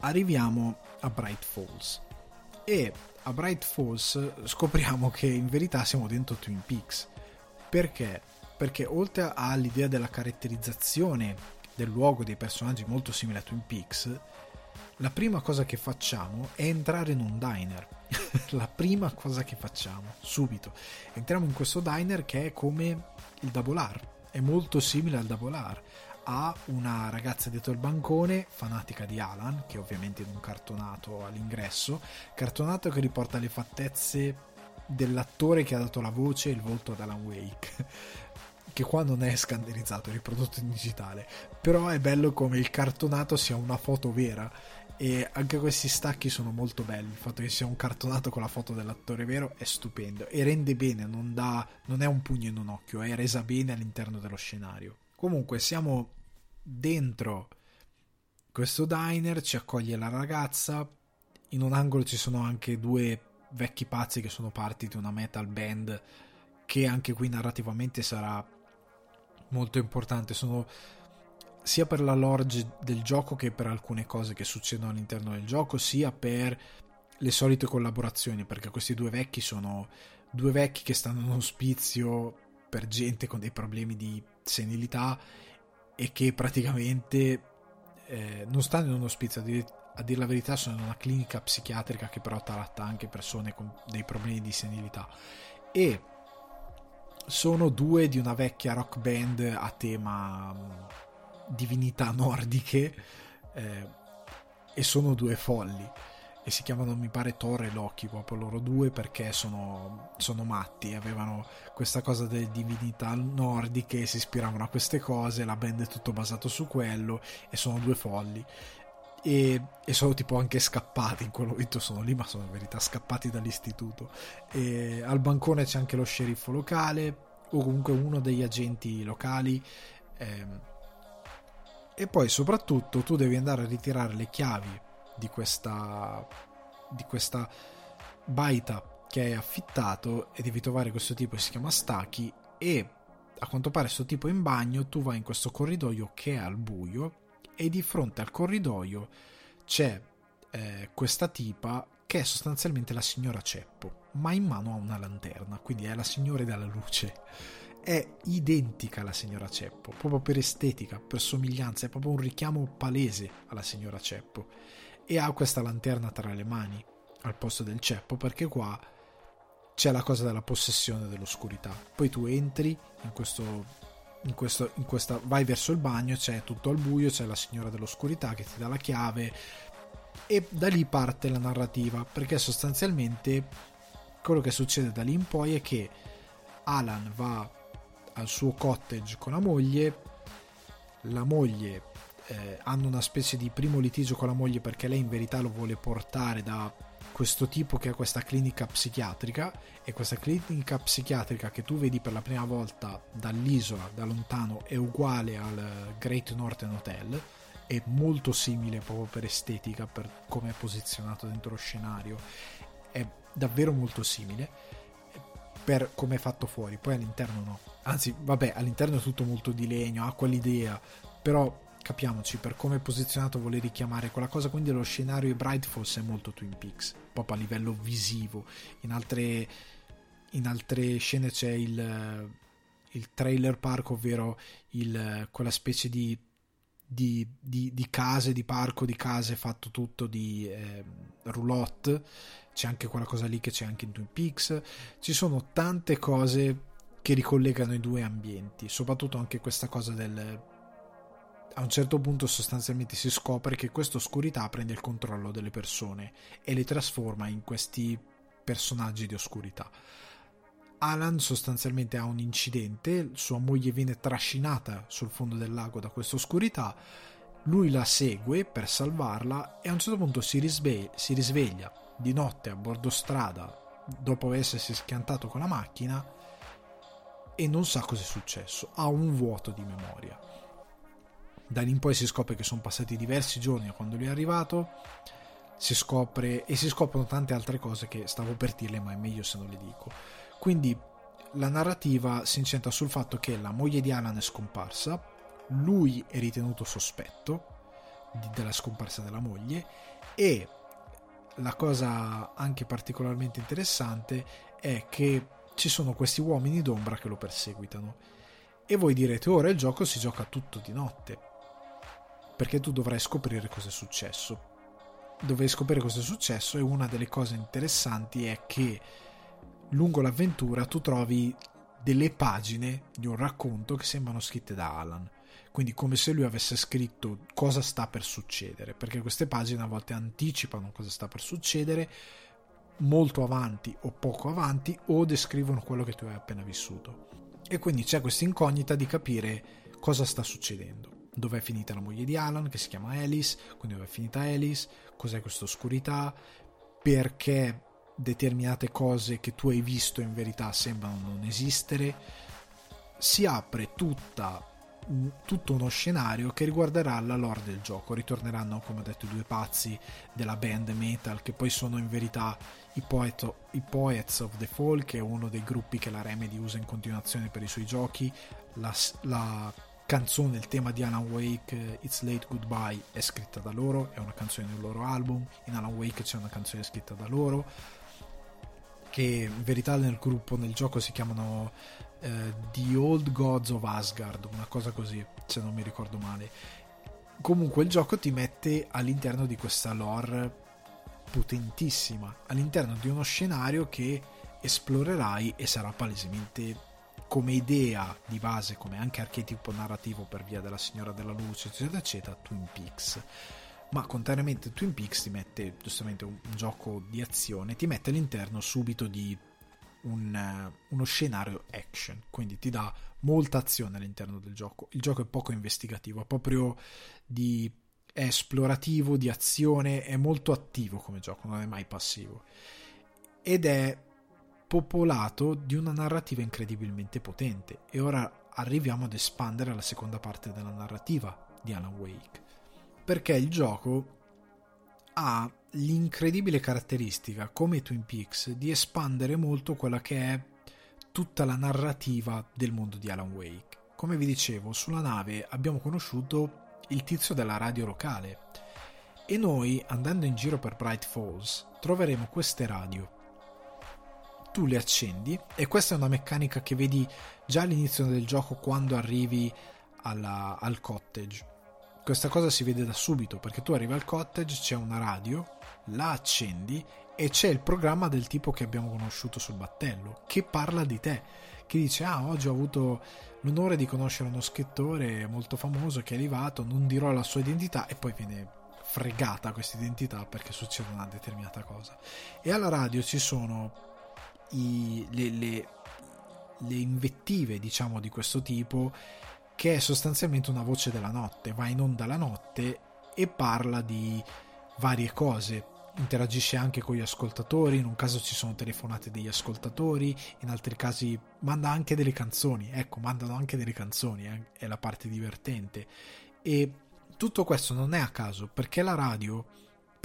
arriviamo a Bright Falls e a Bright Falls scopriamo che in verità siamo dentro Twin Peaks. Perché? Perché oltre all'idea della caratterizzazione del luogo dei personaggi molto simile a Twin Peaks, la prima cosa che facciamo è entrare in un diner. la prima cosa che facciamo, subito. Entriamo in questo diner che è come il Double R, è molto simile al Double Ha una ragazza dietro il bancone, fanatica di Alan, che ovviamente in un cartonato all'ingresso, cartonato che riporta le fattezze dell'attore che ha dato la voce e il volto ad Alan Wake. Che qua non è scannerizzato, è riprodotto in digitale. Però è bello come il cartonato sia una foto vera. E anche questi stacchi sono molto belli. Il fatto che sia un cartonato con la foto dell'attore vero è stupendo. E rende bene, non, dà, non è un pugno in un occhio, è resa bene all'interno dello scenario. Comunque siamo dentro questo diner ci accoglie la ragazza. In un angolo ci sono anche due vecchi pazzi che sono parti di una metal band che anche qui narrativamente sarà molto importante. Sono sia per la lore del gioco che per alcune cose che succedono all'interno del gioco sia per le solite collaborazioni perché questi due vecchi sono due vecchi che stanno in ospizio per gente con dei problemi di senilità e che praticamente eh, non stanno in un ospizio, a dire, a dire, la verità sono in una clinica psichiatrica che però tratta anche persone con dei problemi di senilità. E sono due di una vecchia rock band a tema mm, divinità nordiche eh, e sono due folli e si chiamano mi pare Thor e Loki proprio loro due perché sono, sono matti avevano questa cosa delle divinità nordiche si ispiravano a queste cose la band è tutto basato su quello e sono due folli. E, e, sono tipo anche scappati in quel momento sono lì ma sono in verità scappati dall'istituto. E al bancone c'è anche lo sceriffo locale o comunque uno degli agenti locali ehm, e poi soprattutto tu devi andare a ritirare le chiavi di questa, di questa baita che hai affittato e devi trovare questo tipo che si chiama Staki e a quanto pare questo tipo in bagno tu vai in questo corridoio che è al buio e di fronte al corridoio c'è eh, questa tipa che è sostanzialmente la signora Ceppo ma in mano ha una lanterna quindi è la signora della luce. È identica alla signora Ceppo proprio per estetica per somiglianza è proprio un richiamo palese alla signora Ceppo e ha questa lanterna tra le mani al posto del ceppo perché qua c'è la cosa della possessione dell'oscurità. Poi tu entri in questo, in questo in questa, vai verso il bagno, c'è tutto al buio, c'è la signora dell'oscurità che ti dà la chiave e da lì parte la narrativa perché sostanzialmente quello che succede da lì in poi è che Alan va al suo cottage con la moglie, la moglie eh, hanno una specie di primo litigio con la moglie perché lei in verità lo vuole portare da questo tipo che ha questa clinica psichiatrica e questa clinica psichiatrica che tu vedi per la prima volta dall'isola, da lontano, è uguale al Great Northern Hotel, è molto simile proprio per estetica, per come è posizionato dentro lo scenario, è davvero molto simile per come è fatto fuori, poi all'interno no. Anzi, vabbè, all'interno è tutto molto di legno, ha quell'idea, però capiamoci, per come è posizionato vuole richiamare quella cosa, quindi lo scenario di Bright Falls è molto Twin Peaks, proprio a livello visivo. In altre, in altre scene c'è il, il trailer park, ovvero il, quella specie di, di, di, di, case, di parco di case fatto tutto di eh, roulotte. C'è anche quella cosa lì che c'è anche in Twin Peaks. Ci sono tante cose che ricollegano i due ambienti, soprattutto anche questa cosa del a un certo punto sostanzialmente si scopre che questa oscurità prende il controllo delle persone e le trasforma in questi personaggi di oscurità. Alan sostanzialmente ha un incidente, sua moglie viene trascinata sul fondo del lago da questa oscurità, lui la segue per salvarla e a un certo punto si risveglia, si risveglia di notte a bordo strada dopo essersi schiantato con la macchina e non sa cosa è successo, ha un vuoto di memoria da lì in poi si scopre che sono passati diversi giorni da quando lui è arrivato. Si scopre e si scoprono tante altre cose che stavo per dirle, ma è meglio se non le dico. Quindi la narrativa si incentra sul fatto che la moglie di Alan è scomparsa, lui è ritenuto sospetto, della scomparsa della moglie e la cosa anche particolarmente interessante è che ci sono questi uomini d'ombra che lo perseguitano e voi direte ora il gioco si gioca tutto di notte perché tu dovrai scoprire cosa è successo. Dovrai scoprire cosa è successo e una delle cose interessanti è che lungo l'avventura tu trovi delle pagine di un racconto che sembrano scritte da Alan. Quindi come se lui avesse scritto cosa sta per succedere perché queste pagine a volte anticipano cosa sta per succedere molto avanti o poco avanti o descrivono quello che tu hai appena vissuto. E quindi c'è questa incognita di capire cosa sta succedendo dove è finita la moglie di Alan che si chiama Alice quindi dove è finita Alice cos'è questa oscurità perché determinate cose che tu hai visto in verità sembrano non esistere si apre tutta tutto uno scenario che riguarderà la lore del gioco. Ritorneranno, come ho detto, i due pazzi della band metal, che poi sono in verità i, Poet, i Poets of the Fall, che è uno dei gruppi che la Remedy usa in continuazione per i suoi giochi. La, la canzone, il tema di Alan Wake, It's Late Goodbye, è scritta da loro, è una canzone del loro album. In Alan Wake c'è una canzone scritta da loro che in verità nel gruppo, nel gioco si chiamano eh, The Old Gods of Asgard, una cosa così, se non mi ricordo male. Comunque il gioco ti mette all'interno di questa lore potentissima, all'interno di uno scenario che esplorerai e sarà palesemente come idea di base, come anche archetipo narrativo per via della Signora della Luce, eccetera, eccetera, Twin Peaks. Ma contrariamente a Twin Peaks ti mette giustamente un, un gioco di azione, ti mette all'interno subito di un, eh, uno scenario action, quindi ti dà molta azione all'interno del gioco. Il gioco è poco investigativo, è proprio di è esplorativo, di azione, è molto attivo come gioco, non è mai passivo. Ed è popolato di una narrativa incredibilmente potente. E ora arriviamo ad espandere la seconda parte della narrativa di Alan Wake. Perché il gioco ha l'incredibile caratteristica, come Twin Peaks, di espandere molto quella che è tutta la narrativa del mondo di Alan Wake. Come vi dicevo, sulla nave abbiamo conosciuto il tizio della radio locale e noi, andando in giro per Bright Falls, troveremo queste radio. Tu le accendi e questa è una meccanica che vedi già all'inizio del gioco quando arrivi alla, al cottage questa cosa si vede da subito perché tu arrivi al cottage, c'è una radio, la accendi e c'è il programma del tipo che abbiamo conosciuto sul battello che parla di te, che dice ah oggi ho avuto l'onore di conoscere uno scrittore molto famoso che è arrivato, non dirò la sua identità e poi viene fregata questa identità perché succede una determinata cosa. E alla radio ci sono i, le, le, le invettive diciamo di questo tipo che è sostanzialmente una voce della notte, va in onda la notte e parla di varie cose. Interagisce anche con gli ascoltatori, in un caso ci sono telefonate degli ascoltatori, in altri casi manda anche delle canzoni, ecco, mandano anche delle canzoni, eh, è la parte divertente. E tutto questo non è a caso, perché la radio,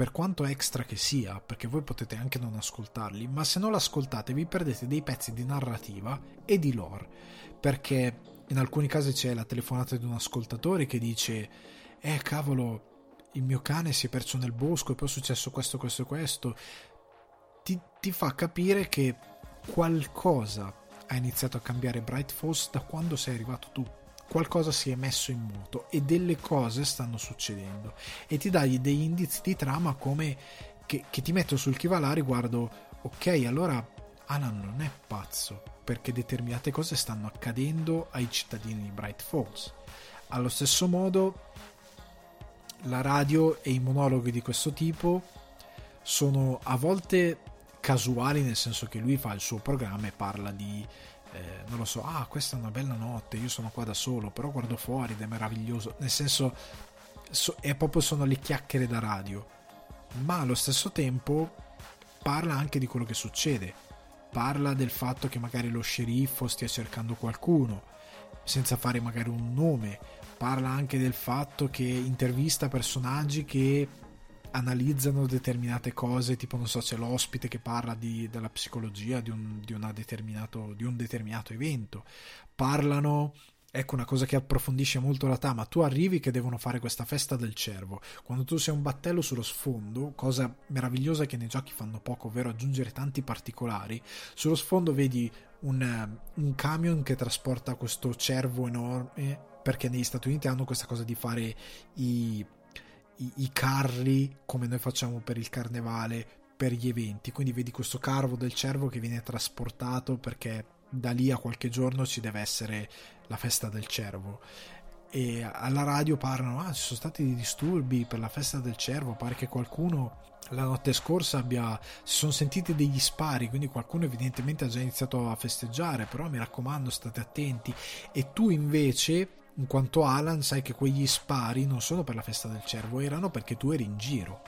per quanto extra che sia, perché voi potete anche non ascoltarli, ma se non l'ascoltate vi perdete dei pezzi di narrativa e di lore, perché in alcuni casi c'è la telefonata di un ascoltatore che dice eh cavolo il mio cane si è perso nel bosco e poi è successo questo questo e questo. Ti, ti fa capire che qualcosa ha iniziato a cambiare Bright Falls da quando sei arrivato tu qualcosa si è messo in moto e delle cose stanno succedendo e ti dai degli indizi di trama come che, che ti metto sul chi riguardo ok allora Alan non è pazzo perché determinate cose stanno accadendo ai cittadini di Bright Falls. Allo stesso modo, la radio e i monologhi di questo tipo sono a volte casuali, nel senso che lui fa il suo programma e parla di, eh, non lo so, ah, questa è una bella notte, io sono qua da solo, però guardo fuori ed è meraviglioso. Nel senso, so, è proprio sono le chiacchiere da radio, ma allo stesso tempo parla anche di quello che succede. Parla del fatto che magari lo sceriffo stia cercando qualcuno, senza fare magari un nome, parla anche del fatto che intervista personaggi che analizzano determinate cose, tipo non so, c'è l'ospite che parla di, della psicologia di un, di, determinato, di un determinato evento, parlano ecco una cosa che approfondisce molto la trama, tu arrivi che devono fare questa festa del cervo, quando tu sei un battello sullo sfondo, cosa meravigliosa che nei giochi fanno poco, ovvero aggiungere tanti particolari, sullo sfondo vedi un, un camion che trasporta questo cervo enorme, perché negli Stati Uniti hanno questa cosa di fare i, i, i carri come noi facciamo per il carnevale, per gli eventi, quindi vedi questo carvo del cervo che viene trasportato perché da lì a qualche giorno ci deve essere la festa del cervo. E alla radio parlano ah ci sono stati dei disturbi per la festa del cervo pare che qualcuno la notte scorsa abbia si sono sentiti degli spari quindi qualcuno evidentemente ha già iniziato a festeggiare però mi raccomando state attenti. E tu invece in quanto Alan sai che quegli spari non sono per la festa del cervo erano perché tu eri in giro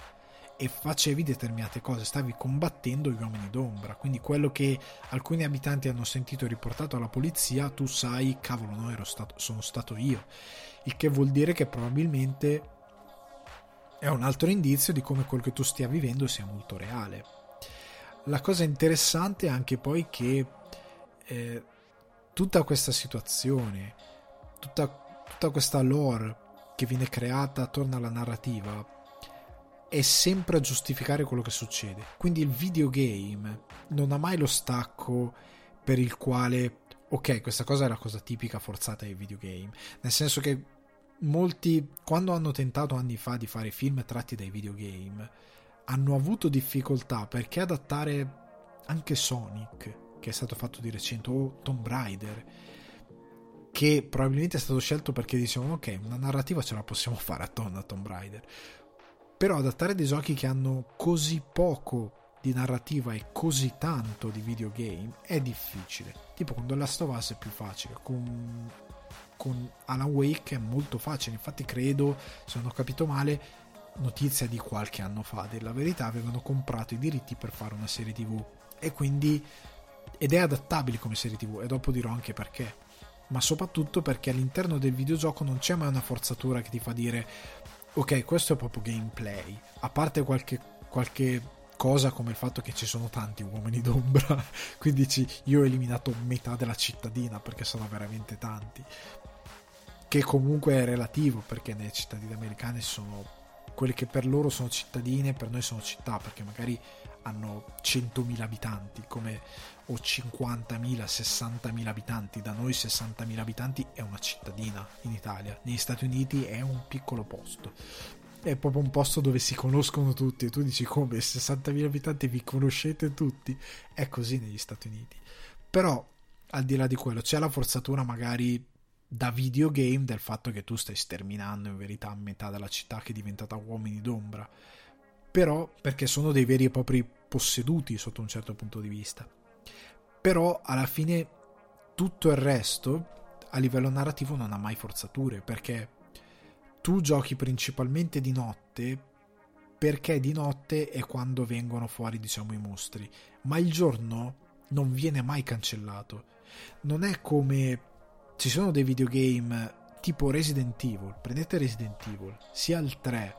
e facevi determinate cose, stavi combattendo gli uomini d'ombra, quindi quello che alcuni abitanti hanno sentito riportato alla polizia, tu sai, cavolo, no, stato, sono stato io, il che vuol dire che probabilmente è un altro indizio di come quello che tu stia vivendo sia molto reale. La cosa interessante è anche poi che eh, tutta questa situazione, tutta, tutta questa lore che viene creata attorno alla narrativa, è sempre a giustificare quello che succede. Quindi il videogame non ha mai lo stacco per il quale, ok, questa cosa è la cosa tipica forzata dei videogame. Nel senso che molti, quando hanno tentato anni fa di fare film tratti dai videogame, hanno avuto difficoltà perché adattare anche Sonic, che è stato fatto di recente, o Tomb Raider, che probabilmente è stato scelto perché dicevano ok, una narrativa ce la possiamo fare attorno a Tomb Raider però adattare dei giochi che hanno così poco di narrativa e così tanto di videogame è difficile. Tipo con The Last of Us è più facile, con, con Alan Wake è molto facile. Infatti credo, se non ho capito male, notizia di qualche anno fa, della verità, avevano comprato i diritti per fare una serie tv e quindi ed è adattabile come serie tv e dopo dirò anche perché ma soprattutto perché all'interno del videogioco non c'è mai una forzatura che ti fa dire ok, questo è proprio gameplay. A parte qualche, qualche cosa come il fatto che ci sono tanti uomini d'ombra, quindi ci, io ho eliminato metà della cittadina perché sono veramente tanti. Che comunque è relativo perché nelle cittadine americane sono quelle che per loro sono cittadine, per noi sono città perché magari hanno 100.000 abitanti come o 50.000, 60.000 abitanti. Da noi 60.000 abitanti è una cittadina in Italia. Negli Stati Uniti è un piccolo posto. È proprio un posto dove si conoscono tutti. E tu dici come 60.000 abitanti vi conoscete tutti? È così negli Stati Uniti. Però, al di là di quello, c'è la forzatura magari da videogame del fatto che tu stai sterminando in verità metà della città che è diventata uomini d'ombra. Però perché sono dei veri e propri posseduti sotto un certo punto di vista però alla fine tutto il resto a livello narrativo non ha mai forzature perché tu giochi principalmente di notte perché di notte è quando vengono fuori diciamo i mostri. Ma il giorno non viene mai cancellato. Non è come ci sono dei videogame tipo Resident Evil prendete Resident Evil sia il 3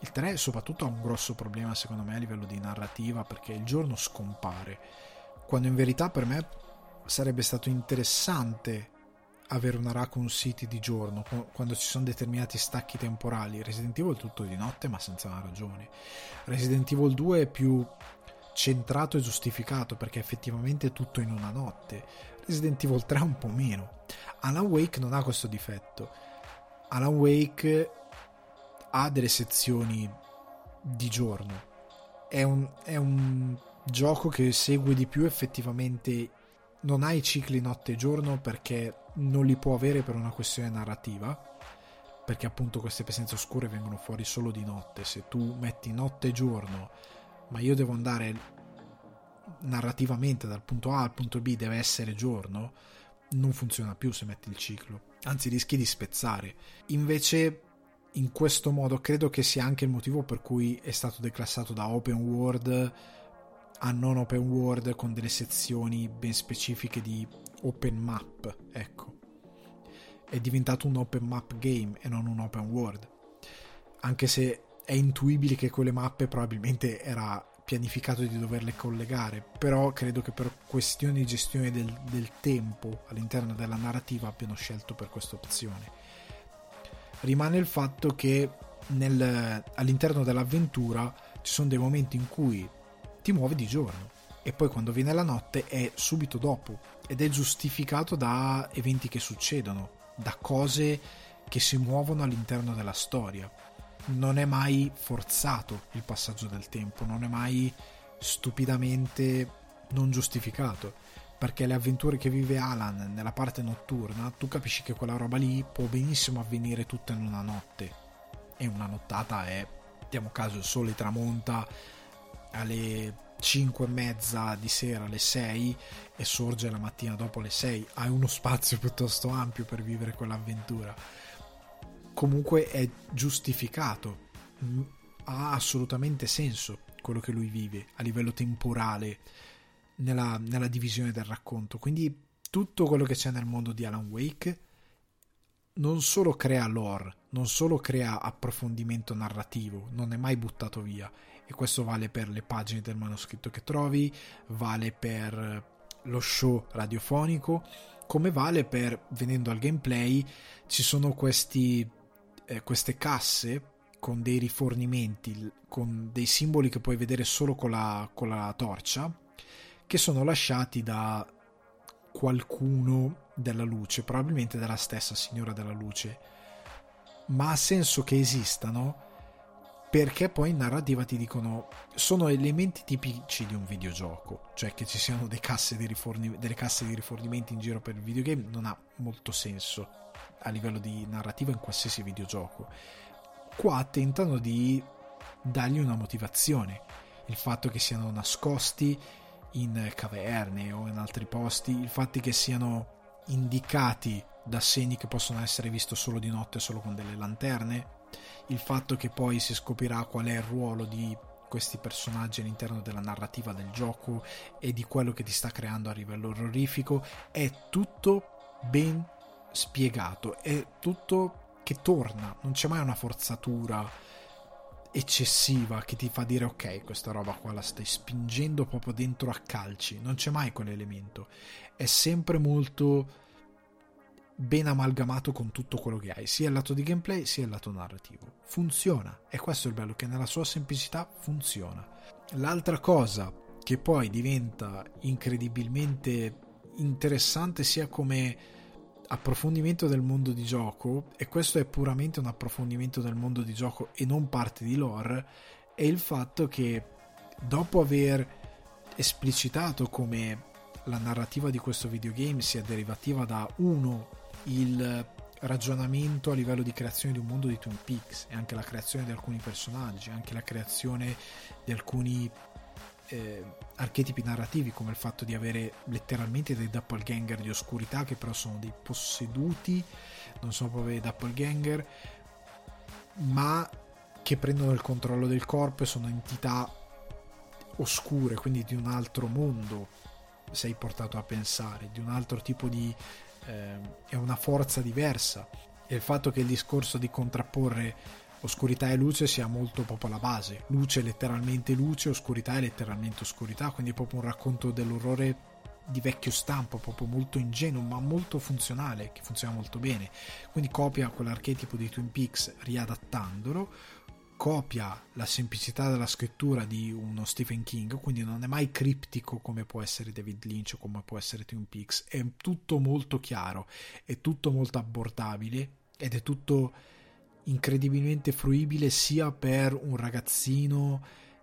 il 3 soprattutto ha un grosso problema secondo me a livello di narrativa perché il giorno scompare quando in verità per me sarebbe stato interessante avere una Raccoon City di giorno, quando ci sono determinati stacchi temporali. Resident Evil tutto di notte, ma senza una ragione. Resident Evil 2 è più centrato e giustificato perché effettivamente è tutto in una notte. Resident Evil 3 un po' meno. Alan Wake non ha questo difetto. Alan Wake ha delle sezioni di giorno. È un, è un gioco che segue di più effettivamente non ha i cicli notte e giorno perché non li può avere per una questione narrativa perché appunto queste presenze oscure vengono fuori solo di notte. Se tu metti notte e giorno ma io devo andare narrativamente dal punto A al punto B deve essere giorno non funziona più se metti il ciclo. Anzi rischi di spezzare. Invece in questo modo credo che sia anche il motivo per cui è stato declassato da open world a non open world con delle sezioni ben specifiche di open map, ecco. È diventato un open map game e non un open world. Anche se è intuibile che quelle mappe probabilmente era pianificato di doverle collegare, però credo che per questioni di gestione del, del tempo all'interno della narrativa abbiano scelto per questa opzione. Rimane il fatto che nel, all'interno dell'avventura ci sono dei momenti in cui ti muovi di giorno. E poi quando viene la notte è subito dopo. Ed è giustificato da eventi che succedono, da cose che si muovono all'interno della storia. Non è mai forzato il passaggio del tempo, non è mai stupidamente non giustificato. Perché le avventure che vive Alan nella parte notturna tu capisci che quella roba lì può benissimo avvenire tutta in una notte. E una nottata è diamo caso il sole tramonta alle 5 e mezza di sera alle 6 e sorge la mattina dopo le 6 hai uno spazio piuttosto ampio per vivere quell'avventura. Comunque è giustificato. Ha assolutamente senso quello che lui vive a livello temporale nella, nella divisione del racconto. Quindi tutto quello che c'è nel mondo di Alan Wake non solo crea lore, non solo crea approfondimento narrativo, non è mai buttato via. E questo vale per le pagine del manoscritto che trovi, vale per lo show radiofonico, come vale per, venendo al gameplay, ci sono questi, eh, queste casse con dei rifornimenti, con dei simboli che puoi vedere solo con la, con la torcia, che sono lasciati da qualcuno della luce, probabilmente della stessa signora della luce, ma ha senso che esistano perché poi in narrativa ti dicono sono elementi tipici di un videogioco, cioè che ci siano casse riforni, delle casse di rifornimenti in giro per il videogame non ha molto senso a livello di narrativa in qualsiasi videogioco. Qua tentano di dargli una motivazione, il fatto che siano nascosti in caverne o in altri posti, il fatto che siano indicati da segni che possono essere visti solo di notte solo con delle lanterne, il fatto che poi si scoprirà qual è il ruolo di questi personaggi all'interno della narrativa del gioco e di quello che ti sta creando a livello orrorifico, è tutto ben spiegato, è tutto che torna, non c'è mai una forzatura eccessiva che ti fa dire ok questa roba qua la stai spingendo proprio dentro a calci non c'è mai quell'elemento. È sempre molto ben amalgamato con tutto quello che hai sia il lato di gameplay sia il lato narrativo. Funziona e questo è il bello che nella sua semplicità funziona. L'altra cosa che poi diventa incredibilmente interessante sia come approfondimento del mondo di gioco, e questo è puramente un approfondimento del mondo di gioco e non parte di lore, è il fatto che dopo aver esplicitato come la narrativa di questo videogame sia derivativa da uno il ragionamento a livello di creazione di un mondo di Twin Peaks e anche la creazione di alcuni personaggi, anche la creazione di alcuni eh, archetipi narrativi come il fatto di avere letteralmente dei doppelganger di oscurità che però sono dei posseduti, non sono proprio dei doppelganger, ma che prendono il controllo del corpo e sono entità oscure, quindi di un altro mondo, sei portato a pensare, di un altro tipo di... Eh, è una forza diversa. E il fatto che il discorso di contrapporre oscurità e luce sia molto proprio la base. Luce è letteralmente luce, oscurità è letteralmente oscurità, quindi è proprio un racconto dell'orrore di vecchio stampo, proprio molto ingenuo, ma molto funzionale, che funziona molto bene. Quindi copia quell'archetipo di Twin Peaks riadattandolo, copia la semplicità della scrittura di uno Stephen King, quindi non è mai criptico come può essere David Lynch o come può essere Twin Peaks, è tutto molto chiaro, è tutto molto abbordabile ed è tutto incredibilmente fruibile sia per un ragazzino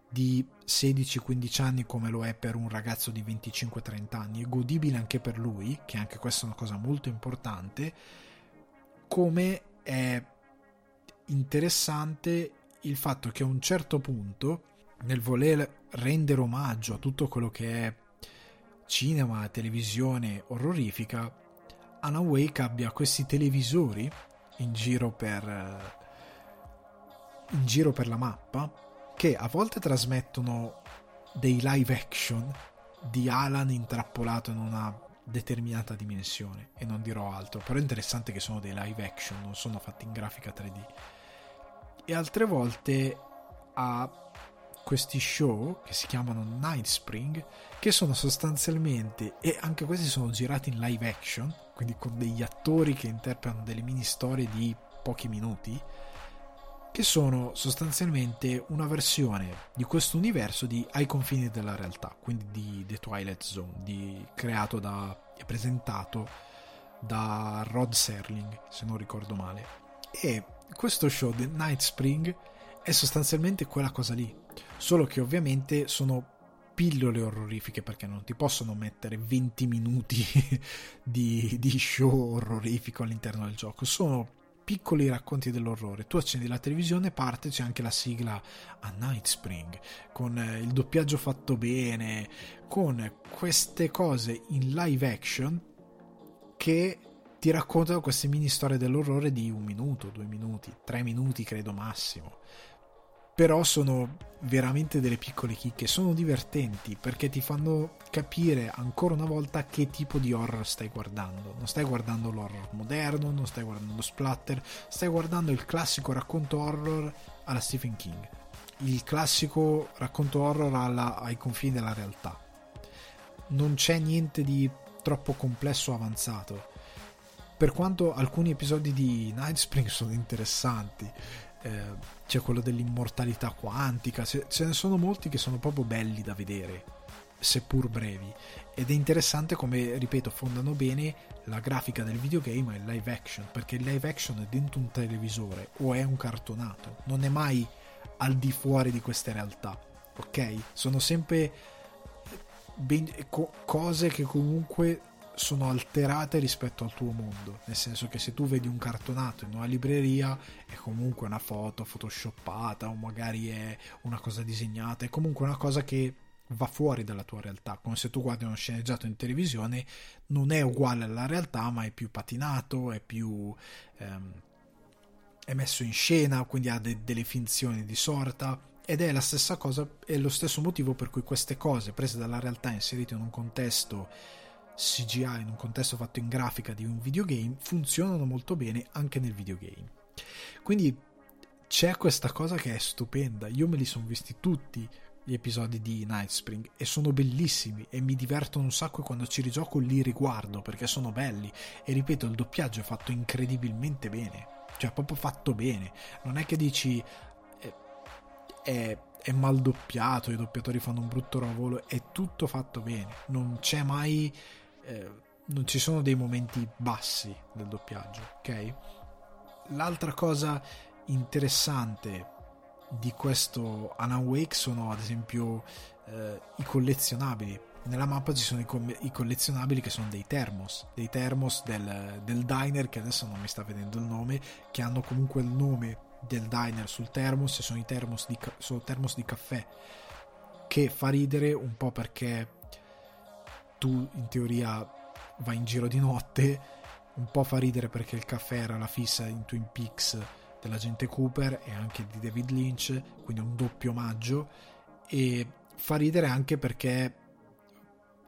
di 16-15 anni come lo è per un ragazzo di 25-30 anni, è godibile anche per lui, che anche questa è una cosa molto importante, come è interessante il fatto che a un certo punto, nel voler rendere omaggio a tutto quello che è cinema, televisione orrorifica, Alan Wake abbia questi televisori in giro per in giro per la mappa che a volte trasmettono dei live action di Alan intrappolato in una determinata dimensione e non dirò altro però è interessante che sono dei live action non sono fatti in grafica 3D e altre volte ha questi show che si chiamano Night Spring, che sono sostanzialmente, e anche questi sono girati in live action, quindi con degli attori che interpretano delle mini storie di pochi minuti, che sono sostanzialmente una versione di questo universo di ai confini della realtà, quindi di The Twilight Zone, di, creato e presentato da Rod Serling, se non ricordo male. E questo show, The Night Spring, è sostanzialmente quella cosa lì, solo che ovviamente sono pillole orrorifiche perché non ti possono mettere 20 minuti di, di show orrorifico all'interno del gioco, sono piccoli racconti dell'orrore. Tu accendi la televisione, parte, c'è anche la sigla a Night Spring, con eh, il doppiaggio fatto bene, con queste cose in live action che ti raccontano queste mini storie dell'orrore di un minuto, due minuti, tre minuti credo massimo però sono veramente delle piccole chicche, sono divertenti perché ti fanno capire ancora una volta che tipo di horror stai guardando. Non stai guardando l'horror moderno, non stai guardando splatter, stai guardando il classico racconto horror alla Stephen King, il classico racconto horror alla, ai confini della realtà. Non c'è niente di troppo complesso o avanzato. Per quanto alcuni episodi di Night Spring sono interessanti, eh, c'è quello dell'immortalità quantica, ce, ce ne sono molti che sono proprio belli da vedere, seppur brevi. Ed è interessante come, ripeto, fondano bene la grafica del videogame e il live action, perché il live action è dentro un televisore o è un cartonato, non è mai al di fuori di queste realtà, ok? Sono sempre ben, co- cose che comunque sono alterate rispetto al tuo mondo, nel senso che se tu vedi un cartonato in una libreria è comunque una foto photoshoppata o magari è una cosa disegnata, è comunque una cosa che va fuori dalla tua realtà, come se tu guardi uno sceneggiato in televisione non è uguale alla realtà ma è più patinato, è più ehm, è messo in scena, quindi ha de- delle finzioni di sorta. Ed è la stessa cosa, è lo stesso motivo per cui queste cose prese dalla realtà inserite in un contesto CGI in un contesto fatto in grafica di un videogame funzionano molto bene anche nel videogame. Quindi c'è questa cosa che è stupenda. Io me li sono visti tutti gli episodi di Night Spring e sono bellissimi e mi divertono un sacco quando ci rigioco li riguardo perché sono belli e ripeto il doppiaggio è fatto incredibilmente bene cioè proprio fatto bene non è che dici è, è, è mal doppiato i doppiatori fanno un brutto lavoro è tutto fatto bene non c'è mai eh, non ci sono dei momenti bassi del doppiaggio, ok? L'altra cosa interessante di questo Alan Wake sono ad esempio eh, i collezionabili. Nella mappa ci sono i, com- i, collezionabili che sono dei thermos, dei thermos del, del, diner che adesso non mi sta vedendo il nome, che hanno comunque il nome del diner sul thermos e sono i thermos di, ca- sono thermos di caffè, che fa ridere un po' perché tu in teoria vai in giro di notte, un po' fa ridere perché il caffè era la fissa in Twin Peaks dell'agente Cooper e anche di David Lynch, quindi un doppio omaggio e fa ridere anche perché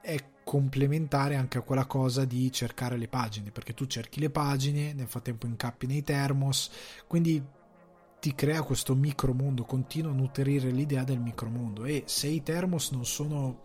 è complementare anche a quella cosa di cercare le pagine, perché tu cerchi le pagine, nel frattempo incappi nei termos, quindi ti crea questo micromondo, continua a nutrire l'idea del micromondo e se i termos non sono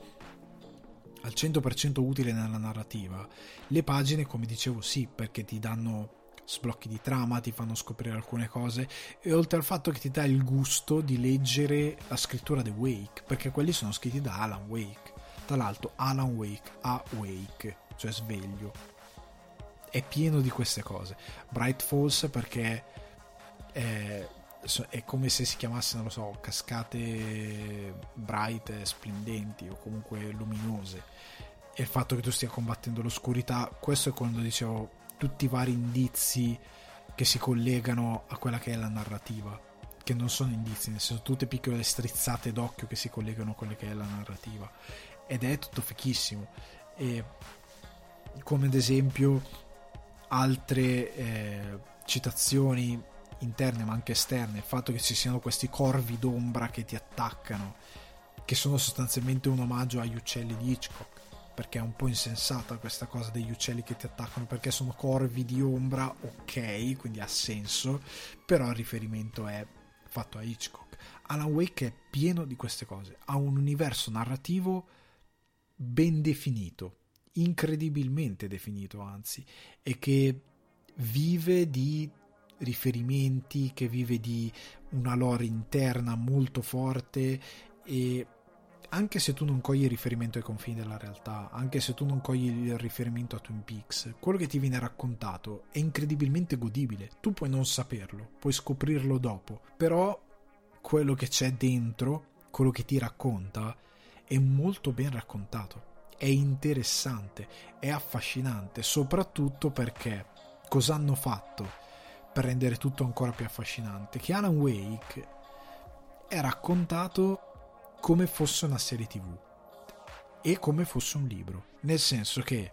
al 100% utile nella narrativa. Le pagine, come dicevo, sì, perché ti danno sblocchi di trama, ti fanno scoprire alcune cose e oltre al fatto che ti dà il gusto di leggere la scrittura di Wake, perché quelli sono scritti da Alan Wake. Tra l'altro Alan Wake, Awake, cioè sveglio. È pieno di queste cose. Bright Falls perché è è come se si chiamasse, non lo so, cascate bright, splendenti o comunque luminose. E il fatto che tu stia combattendo l'oscurità, questo è quando dicevo tutti i vari indizi che si collegano a quella che è la narrativa, che non sono indizi, nel senso tutte piccole strizzate d'occhio che si collegano a quella che è la narrativa. Ed è tutto fichissimo. E come ad esempio altre eh, citazioni interne ma anche esterne, il fatto che ci siano questi corvi d'ombra che ti attaccano, che sono sostanzialmente un omaggio agli uccelli di Hitchcock, perché è un po' insensata questa cosa degli uccelli che ti attaccano, perché sono corvi di ombra, ok, quindi ha senso, però il riferimento è fatto a Hitchcock. Alan Wake è pieno di queste cose, ha un universo narrativo ben definito, incredibilmente definito anzi, e che vive di riferimenti, che vive di una lore interna molto forte e anche se tu non cogli il riferimento ai confini della realtà, anche se tu non cogli il riferimento a Twin Peaks, quello che ti viene raccontato è incredibilmente godibile. Tu puoi non saperlo, puoi scoprirlo dopo, però quello che c'è dentro, quello che ti racconta, è molto ben raccontato. È interessante, è affascinante, soprattutto perché cosa hanno fatto per rendere tutto ancora più affascinante? Che Alan Wake è raccontato come fosse una serie tv e come fosse un libro, nel senso che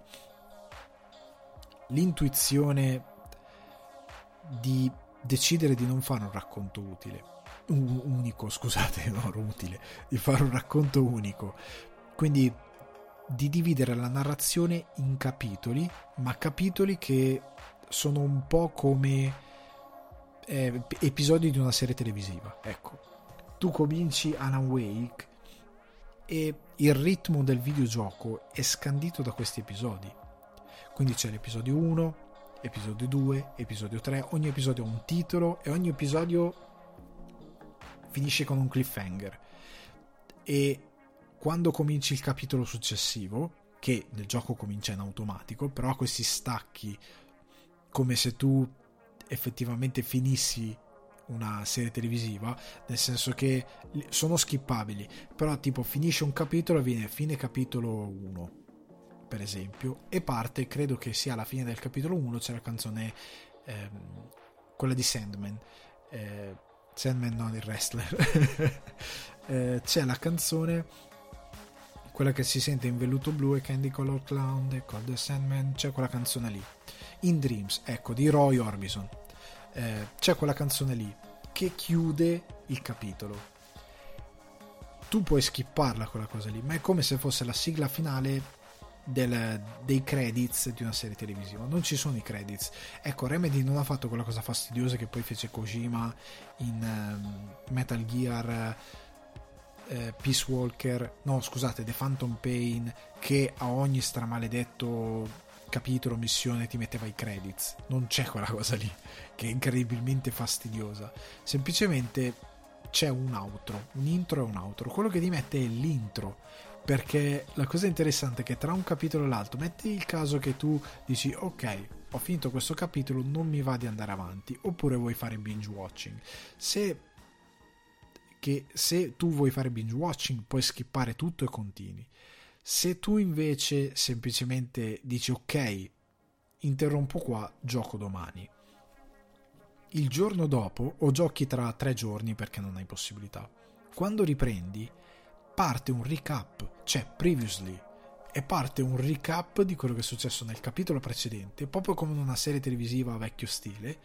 l'intuizione di decidere di non fare un racconto utile, un, unico, scusate, non utile, di fare un racconto unico, quindi di dividere la narrazione in capitoli, ma capitoli che sono un po' come eh, episodi di una serie televisiva, ecco tu cominci Alan Wake e il ritmo del videogioco è scandito da questi episodi. Quindi c'è l'episodio 1, episodio 2, episodio 3, ogni episodio ha un titolo e ogni episodio finisce con un cliffhanger. E quando cominci il capitolo successivo, che nel gioco comincia in automatico, però ha questi stacchi come se tu effettivamente finissi una serie televisiva, nel senso che sono skippabili, però tipo finisce un capitolo e viene fine capitolo 1, per esempio, e parte, credo che sia alla fine del capitolo 1, c'è la canzone, ehm, quella di Sandman, eh, Sandman non il wrestler, eh, c'è la canzone quella che si sente in velluto blu e Candy Color Clown e Cold the Sandman c'è quella canzone lì. In Dreams ecco di Roy Orbison eh, c'è quella canzone lì che chiude il capitolo. Tu puoi skipparla quella cosa lì, ma è come se fosse la sigla finale del, dei credits di una serie televisiva. Non ci sono i credits. Ecco, Remedy non ha fatto quella cosa fastidiosa che poi fece Kojima in uh, Metal Gear. Uh, Peace Walker, no scusate, The Phantom Pain, che a ogni stramaledetto capitolo, missione ti metteva i credits. Non c'è quella cosa lì, che è incredibilmente fastidiosa. Semplicemente c'è un outro, un intro e un outro. Quello che ti mette è l'intro. Perché la cosa interessante è che tra un capitolo e l'altro, metti il caso che tu dici, ok, ho finito questo capitolo, non mi va di andare avanti, oppure vuoi fare binge watching. Se, che, se tu vuoi fare binge watching, puoi skippare tutto e continui. Se tu invece semplicemente dici ok, interrompo qua, gioco domani. Il giorno dopo o giochi tra tre giorni perché non hai possibilità. Quando riprendi parte un recap, cioè previously, e parte un recap di quello che è successo nel capitolo precedente, proprio come in una serie televisiva a vecchio stile,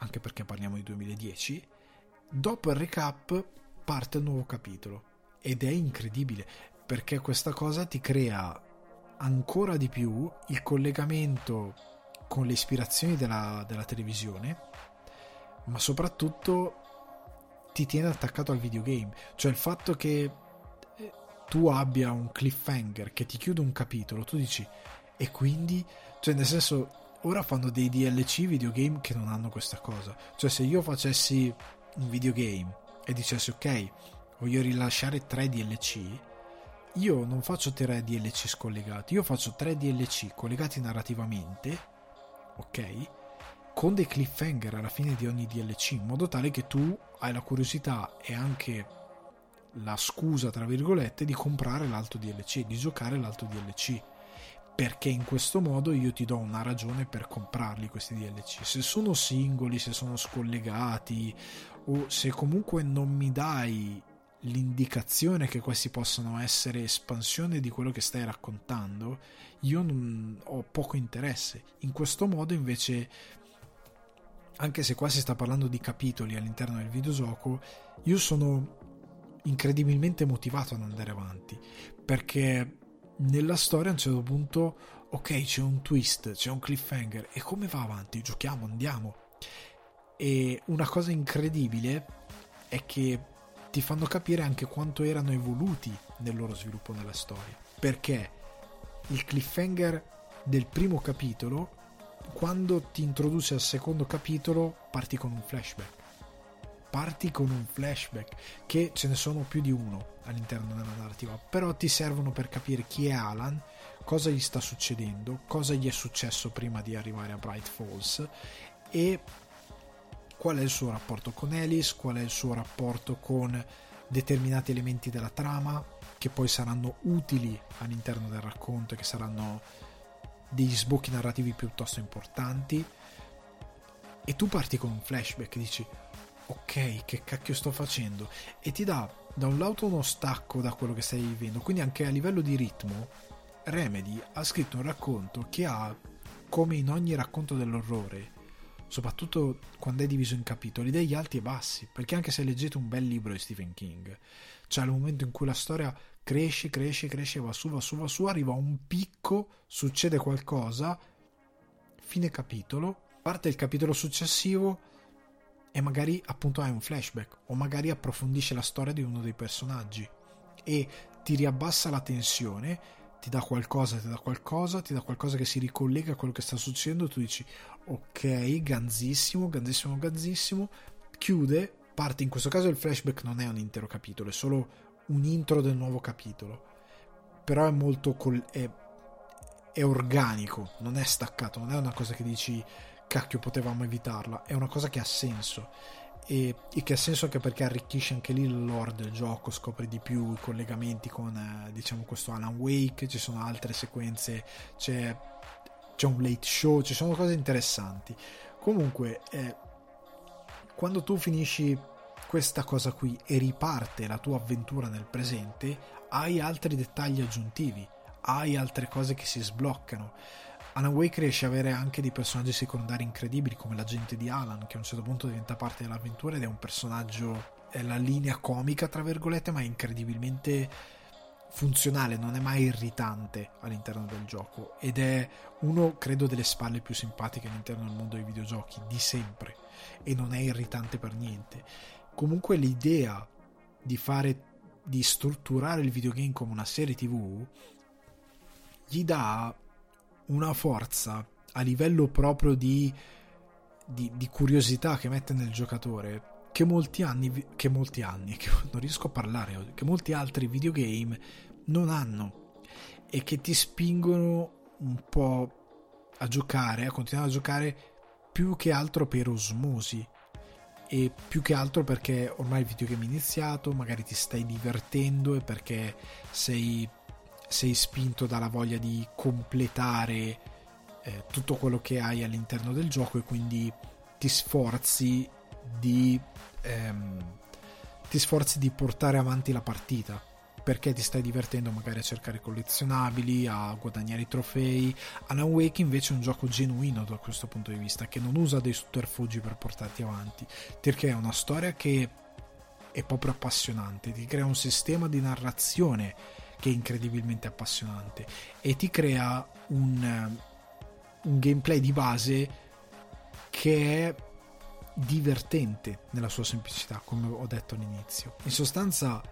anche perché parliamo di 2010. Dopo il recap parte il nuovo capitolo ed è incredibile perché questa cosa ti crea ancora di più il collegamento con le ispirazioni della, della televisione, ma soprattutto ti tiene attaccato al videogame. Cioè il fatto che eh, tu abbia un cliffhanger che ti chiude un capitolo, tu dici, e quindi, cioè nel senso, ora fanno dei DLC videogame che non hanno questa cosa. Cioè se io facessi un videogame e dicessi, ok, voglio rilasciare tre DLC, io non faccio tre DLC scollegati, io faccio tre DLC collegati narrativamente, ok? Con dei cliffhanger alla fine di ogni DLC, in modo tale che tu hai la curiosità e anche la scusa, tra virgolette, di comprare l'altro DLC, di giocare l'altro DLC. Perché in questo modo io ti do una ragione per comprarli questi DLC. Se sono singoli, se sono scollegati o se comunque non mi dai l'indicazione che questi possano essere espansione di quello che stai raccontando, io non ho poco interesse. In questo modo invece, anche se qua si sta parlando di capitoli all'interno del videogioco, io sono incredibilmente motivato ad andare avanti, perché nella storia a un certo punto, ok, c'è un twist, c'è un cliffhanger, e come va avanti? Giochiamo, andiamo. E una cosa incredibile è che ti fanno capire anche quanto erano evoluti nel loro sviluppo nella storia. Perché il cliffhanger del primo capitolo, quando ti introduce al secondo capitolo, parti con un flashback. Parti con un flashback, che ce ne sono più di uno all'interno della narrativa, però ti servono per capire chi è Alan, cosa gli sta succedendo, cosa gli è successo prima di arrivare a Bright Falls e qual è il suo rapporto con Alice, qual è il suo rapporto con determinati elementi della trama che poi saranno utili all'interno del racconto e che saranno degli sbocchi narrativi piuttosto importanti? E tu parti con un flashback e dici ok che cacchio sto facendo? E ti dà da un lato uno stacco da quello che stai vivendo. Quindi anche a livello di ritmo Remedy ha scritto un racconto che ha come in ogni racconto dell'orrore soprattutto quando è diviso in capitoli, degli alti e bassi, perché anche se leggete un bel libro di Stephen King, c'è il momento in cui la storia cresce, cresce, cresce, va su, va su, va su, arriva un picco, succede qualcosa, fine capitolo, parte il capitolo successivo e magari appunto hai un flashback o magari approfondisce la storia di uno dei personaggi e ti riabbassa la tensione ti dà qualcosa, ti dà qualcosa, ti dà qualcosa che si ricollega a quello che sta succedendo, tu dici ok, ganzissimo, ganzissimo, ganzissimo, chiude, parte, in questo caso il flashback non è un intero capitolo, è solo un intro del nuovo capitolo, però è molto, col- è, è organico, non è staccato, non è una cosa che dici cacchio potevamo evitarla, è una cosa che ha senso e, e, che ha senso anche perché arricchisce anche lì il lore del gioco, scopri di più i collegamenti con eh, diciamo questo Alan Wake, ci sono altre sequenze, c'è, c'è un late show, ci sono cose interessanti. Comunque, eh, quando tu finisci questa cosa qui e riparte la tua avventura nel presente, hai altri dettagli aggiuntivi, hai altre cose che si sbloccano Alan Wake riesce ad avere anche dei personaggi secondari incredibili come l'agente di Alan che a un certo punto diventa parte dell'avventura ed è un personaggio è la linea comica tra virgolette ma è incredibilmente funzionale non è mai irritante all'interno del gioco. Ed è uno credo delle spalle più simpatiche all'interno del mondo dei videogiochi di sempre. E non è irritante per niente. Comunque l'idea di fare di strutturare il videogame come una serie tv gli dà una forza a livello proprio di, di, di curiosità che mette nel giocatore che molti anni, che molti anni, che non riesco a parlare, che molti altri videogame non hanno e che ti spingono un po' a giocare, a continuare a giocare più che altro per osmosi e più che altro perché ormai il videogame è iniziato, magari ti stai divertendo e perché sei sei spinto dalla voglia di completare eh, tutto quello che hai all'interno del gioco e quindi ti sforzi di ehm, ti sforzi di portare avanti la partita perché ti stai divertendo magari a cercare collezionabili, a guadagnare i trofei. Alan Wake invece è un gioco genuino da questo punto di vista, che non usa dei sotterfugi per portarti avanti, perché è una storia che è proprio appassionante, ti crea un sistema di narrazione che è incredibilmente appassionante e ti crea un, un gameplay di base che è divertente nella sua semplicità, come ho detto all'inizio. In sostanza,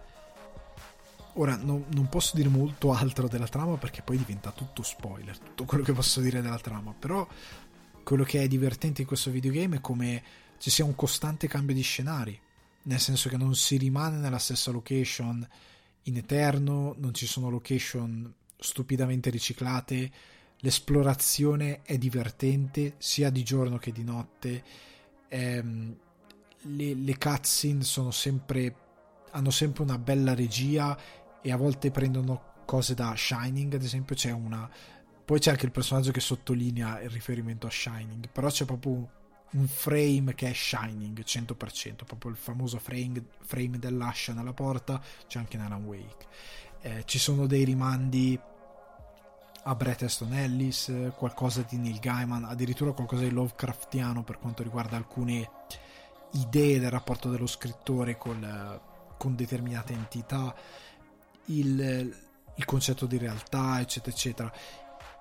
ora non, non, posso dire molto altro della trama perché poi diventa tutto spoiler, tutto quello che posso dire della trama, però quello che è divertente in questo videogame è come ci sia un costante cambio di scenari, nel senso che non si rimane nella stessa location in eterno, non ci sono location stupidamente riciclate, l'esplorazione è divertente sia di giorno che di notte, ehm, le, le cutscene sono sempre, hanno sempre una bella regia e a volte prendono cose da Shining, ad esempio c'è una... Poi c'è anche il personaggio che sottolinea il riferimento a Shining, però c'è proprio un frame che è Shining 100%, proprio il famoso frame, frame dell'ascia nella porta, c'è anche in Alan Wake. Eh, ci sono dei rimandi a Bret Easton Ellis, qualcosa di Neil Gaiman, addirittura qualcosa di Lovecraftiano per quanto riguarda alcune idee del rapporto dello scrittore col, con determinate entità, il, il, concetto di realtà, eccetera, eccetera.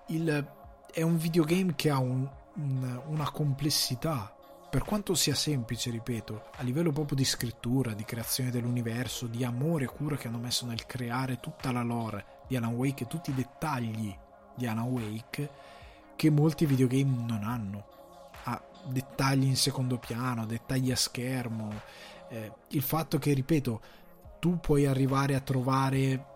Il, è un videogame che ha un, una complessità per quanto sia semplice, ripeto, a livello proprio di scrittura, di creazione dell'universo, di amore e cura che hanno messo nel creare tutta la lore di Alan Wake e tutti i dettagli di Alan Wake che molti videogame non hanno. Ha dettagli in secondo piano, dettagli a schermo, eh, il fatto che, ripeto, tu puoi arrivare a trovare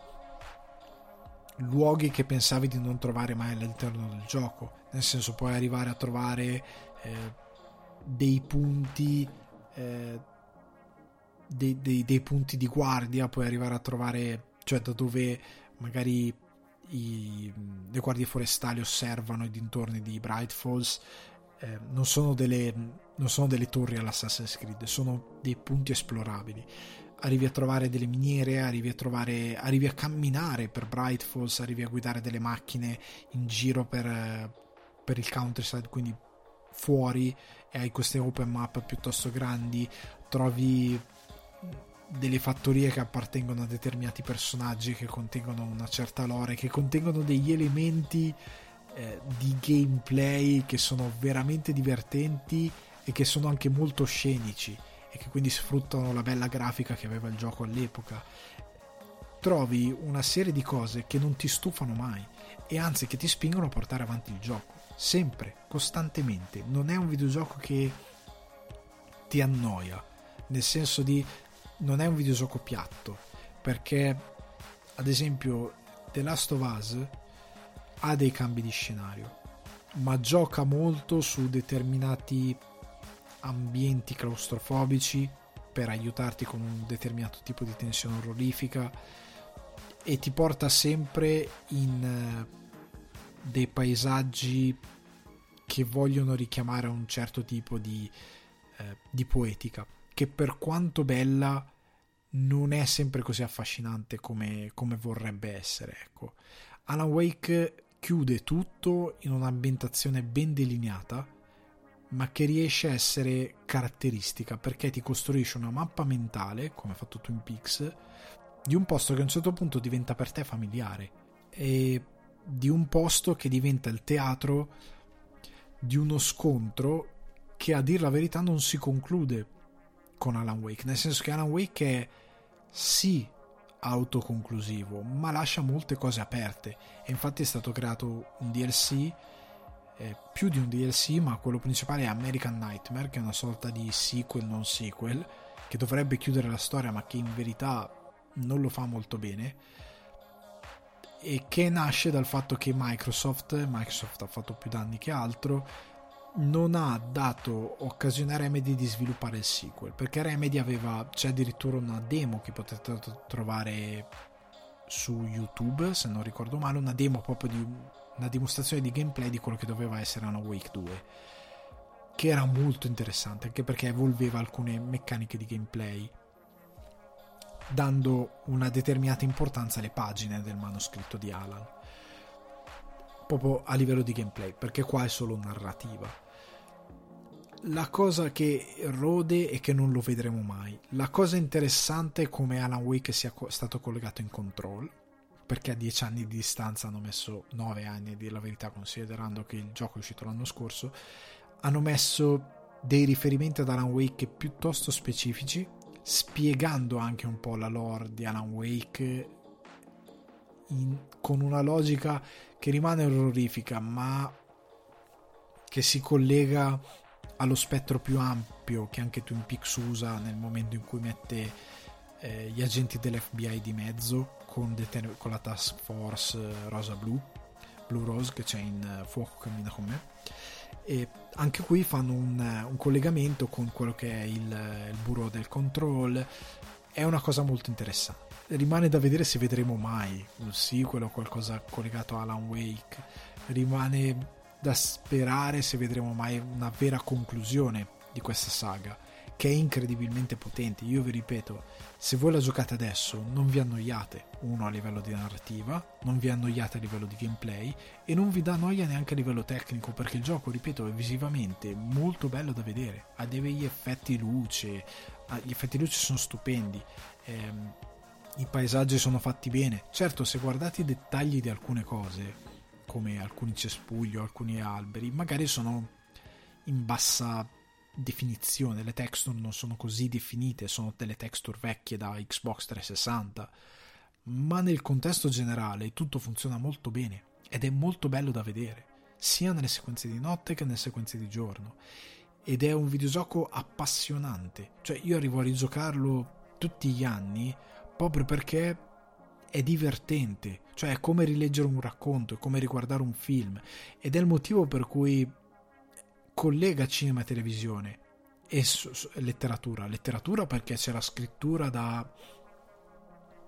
luoghi che pensavi di non trovare mai all'interno del gioco, nel senso puoi arrivare a trovare eh, dei punti eh, dei, dei, dei, punti di guardia puoi arrivare a trovare cioè da dove magari i, le guardie forestali osservano i dintorni di Bright Falls. Eh, non, sono delle, non sono delle torri all'Assassin's Creed sono dei punti esplorabili arrivi a trovare delle miniere arrivi a trovare arrivi a camminare per Bright Falls arrivi a guidare delle macchine in giro per, per il countryside quindi fuori e hai queste open map piuttosto grandi, trovi delle fattorie che appartengono a determinati personaggi che contengono una certa lore, che contengono degli elementi eh, di gameplay che sono veramente divertenti e che sono anche molto scenici e che quindi sfruttano la bella grafica che aveva il gioco all'epoca. Trovi una serie di cose che non ti stufano mai e anzi che ti spingono a portare avanti il gioco sempre, costantemente. Non è un videogioco che ti annoia, nel senso di non è un videogioco piatto, perché ad esempio The Last of Us ha dei cambi di scenario, ma gioca molto su determinati ambienti claustrofobici per aiutarti con un determinato tipo di tensione orrorifica e ti porta sempre in dei paesaggi che vogliono richiamare un certo tipo di, eh, di poetica, che per quanto bella non è sempre così affascinante come, come vorrebbe essere. Ecco. Alan Wake chiude tutto in un'ambientazione ben delineata, ma che riesce a essere caratteristica perché ti costruisce una mappa mentale, come ha fatto Twin Peaks, di un posto che a un certo punto diventa per te familiare e di un posto che diventa il teatro di uno scontro che a dir la verità non si conclude con Alan Wake, nel senso che Alan Wake è sì autoconclusivo, ma lascia molte cose aperte. E infatti è stato creato un DLC eh, più di un DLC, ma quello principale è American Nightmare, che è una sorta di sequel non sequel che dovrebbe chiudere la storia, ma che in verità non lo fa molto bene e che nasce dal fatto che Microsoft, Microsoft ha fatto più danni che altro, non ha dato occasione a Remedy di sviluppare il sequel, perché Remedy aveva, c'è addirittura una demo che potete trovare su YouTube, se non ricordo male, una demo proprio di una dimostrazione di gameplay di quello che doveva essere una Wake 2, che era molto interessante, anche perché evolveva alcune meccaniche di gameplay dando una determinata importanza alle pagine del manoscritto di Alan proprio a livello di gameplay perché qua è solo narrativa. La cosa che rode è che non lo vedremo mai. La cosa interessante è come Alan Wake sia stato collegato in control perché a 10 anni di distanza hanno messo 9 anni di la verità considerando che il gioco è uscito l'anno scorso hanno messo dei riferimenti ad Alan Wake piuttosto specifici spiegando anche un po' la lore di Alan Wake in, con una logica che rimane orrorifica ma che si collega allo spettro più ampio che anche Twin Peaks usa nel momento in cui mette eh, gli agenti dell'FBI di mezzo con, deter- con la task force rosa blu Blue Rose che c'è in uh, Fuoco cammina con me. E anche qui fanno un, un collegamento con quello che è il, il bureau del control. È una cosa molto interessante. Rimane da vedere se vedremo mai un sequel o qualcosa collegato a Alan Wake. Rimane da sperare se vedremo mai una vera conclusione di questa saga che è incredibilmente potente. Io vi ripeto, se voi la giocate adesso non vi annoiate, uno a livello di narrativa, non vi annoiate a livello di gameplay e non vi dà noia neanche a livello tecnico perché il gioco, ripeto, è visivamente molto bello da vedere, ha degli effetti luce, gli effetti luce sono stupendi. Ehm, i paesaggi sono fatti bene. Certo, se guardate i dettagli di alcune cose, come alcuni cespugli o alcuni alberi, magari sono in bassa definizione, le texture non sono così definite, sono delle texture vecchie da Xbox 360, ma nel contesto generale tutto funziona molto bene ed è molto bello da vedere, sia nelle sequenze di notte che nelle sequenze di giorno. Ed è un videogioco appassionante, cioè io arrivo a rigiocarlo tutti gli anni proprio perché è divertente, cioè è come rileggere un racconto, è come riguardare un film. Ed è il motivo per cui collega cinema e televisione e letteratura. Letteratura perché c'è la scrittura da,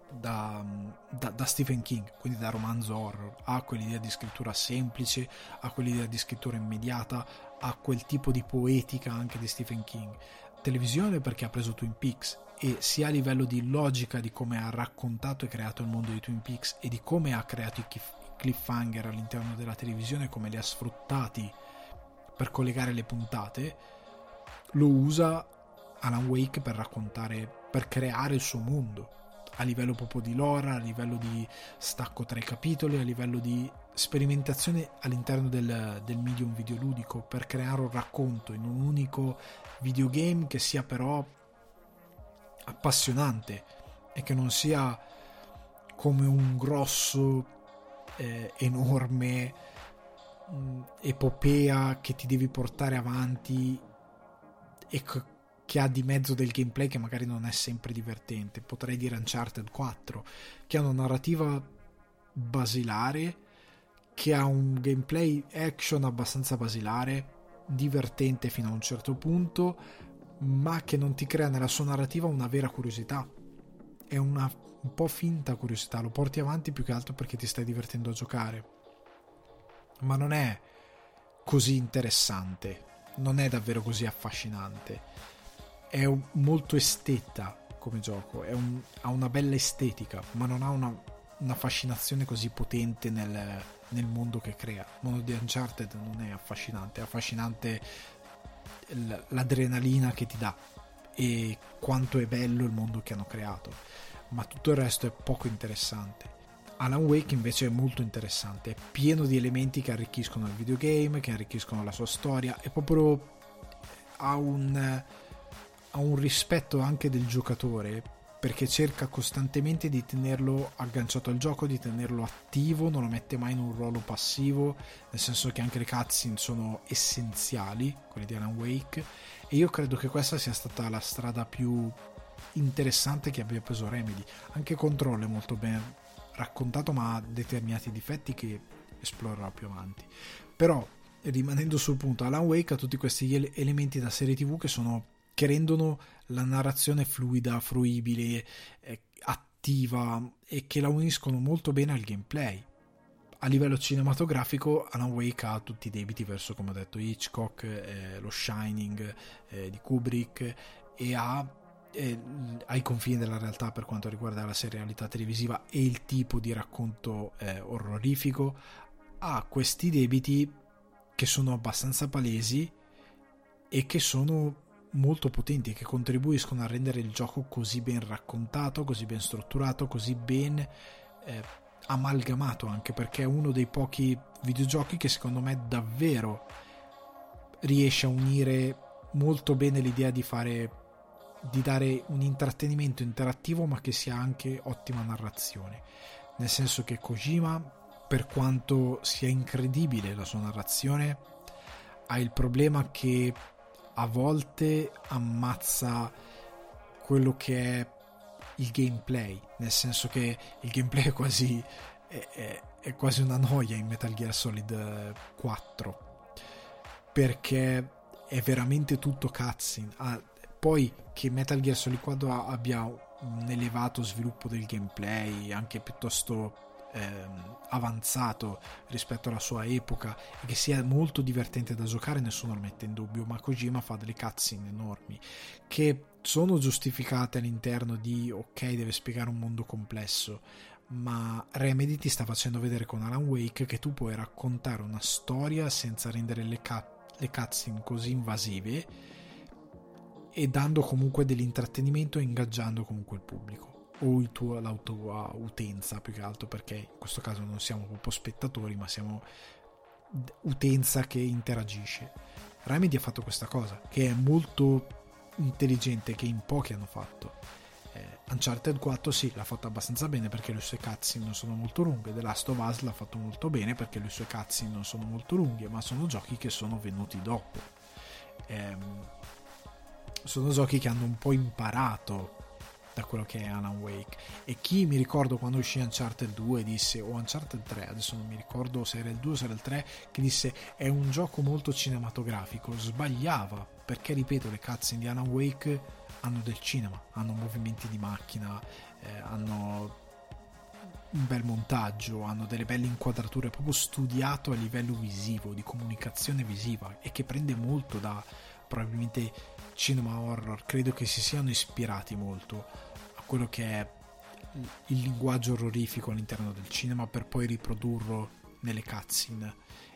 da, da, da, Stephen King, quindi da romanzo horror, ha quell'idea di scrittura semplice, ha quell'idea di scrittura immediata, ha quel tipo di poetica anche di Stephen King. Televisione perché ha preso Twin Peaks e sia a livello di logica di come ha raccontato e creato il mondo di Twin Peaks e di come ha creato i cliffhanger all'interno della televisione, come li ha sfruttati per collegare le puntate, lo usa Alan Wake per raccontare, per creare il suo mondo. A livello proprio di lore, a livello di stacco tra i capitoli, a livello di sperimentazione all'interno del, del medium videoludico per creare un racconto in un unico videogame che sia però appassionante e che non sia come un grosso eh, enorme epopea che ti devi portare avanti e che ha di mezzo del gameplay che magari non è sempre divertente. Potrei dire Uncharted 4, che ha una narrativa basilare, che ha un gameplay action abbastanza basilare, divertente fino a un certo punto, ma che non ti crea nella sua narrativa una vera curiosità. È una un po' finta curiosità, lo porti avanti più che altro perché ti stai divertendo a giocare ma non è così interessante, non è davvero così affascinante. È un, molto esteta come gioco, un, ha una bella estetica, ma non ha una, una fascinazione così potente nel, nel, mondo che crea. Il mondo di Uncharted non è affascinante, è affascinante l'adrenalina che ti dà e quanto è bello il mondo che hanno creato, ma tutto il resto è poco interessante. Alan Wake invece è molto interessante, è pieno di elementi che arricchiscono il videogame, che arricchiscono la sua storia, è proprio ha un, ha un rispetto anche del giocatore perché cerca costantemente di tenerlo agganciato al gioco, di tenerlo attivo, non lo mette mai in un ruolo passivo, nel senso che anche le cutscene sono essenziali, quelle di Alan Wake, e io credo che questa sia stata la strada più interessante che abbia preso Remedy. Anche Control è molto ben raccontato ma ha determinati difetti che esplorerò più avanti però rimanendo sul punto Alan Wake ha tutti questi elementi da serie tv che sono che rendono la narrazione fluida, fruibile, eh, attiva e che la uniscono molto bene al gameplay. A livello cinematografico, Alan Wake ha tutti i debiti verso, come ho detto, Hitchcock, eh, lo Shining eh, di Kubrick e ha eh, ai confini della realtà per quanto riguarda la serialità televisiva e il tipo di racconto eh, orrorifico, ha questi debiti che sono abbastanza palesi e che sono molto potenti e che contribuiscono a rendere il gioco così ben raccontato, così ben strutturato, così ben eh, amalgamato anche perché è uno dei pochi videogiochi che secondo me davvero riesce a unire molto bene l'idea di fare di dare un intrattenimento interattivo ma che sia anche ottima narrazione. Nel senso che Kojima per quanto sia incredibile la sua narrazione ha il problema che a volte ammazza quello che è il gameplay. Nel senso che il gameplay è quasi è, è, è quasi una noia in Metal Gear Solid 4 perché è veramente tutto cutscene. Ha poi che Metal Gear Solid 4 abbia un elevato sviluppo del gameplay, anche piuttosto ehm, avanzato rispetto alla sua epoca e che sia molto divertente da giocare, nessuno lo mette in dubbio, ma Kojima fa delle cutscene enormi che sono giustificate all'interno di ok, deve spiegare un mondo complesso, ma Remedy ti sta facendo vedere con Alan Wake che tu puoi raccontare una storia senza rendere le, cut- le cutscene così invasive e dando comunque dell'intrattenimento e ingaggiando comunque il pubblico o il tuo, la tua utenza più che altro perché in questo caso non siamo proprio spettatori ma siamo utenza che interagisce Remedy ha fatto questa cosa, che è molto intelligente, che in pochi hanno fatto. Eh, Uncharted 4 sì, l'ha fatto abbastanza bene perché le sue cutscene non sono molto lunghe, The Last of Us l'ha fatto molto bene perché le sue cutscene non sono molto lunghe, ma sono giochi che sono venuti dopo. Eh, sono giochi che hanno un po' imparato da quello che è Alan Wake. E chi mi ricordo quando uscì Uncharted 2 disse o Uncharted 3 adesso non mi ricordo se era il 2 o se era il 3 che disse è un gioco molto cinematografico sbagliava perché ripeto le cutscene di Alan Wake hanno del cinema hanno movimenti di macchina eh, hanno un bel montaggio hanno delle belle inquadrature proprio studiato a livello visivo di comunicazione visiva e che prende molto da probabilmente cinema horror credo che si siano ispirati molto a quello che è il linguaggio orrorifico all'interno del cinema per poi riprodurlo nelle cutscene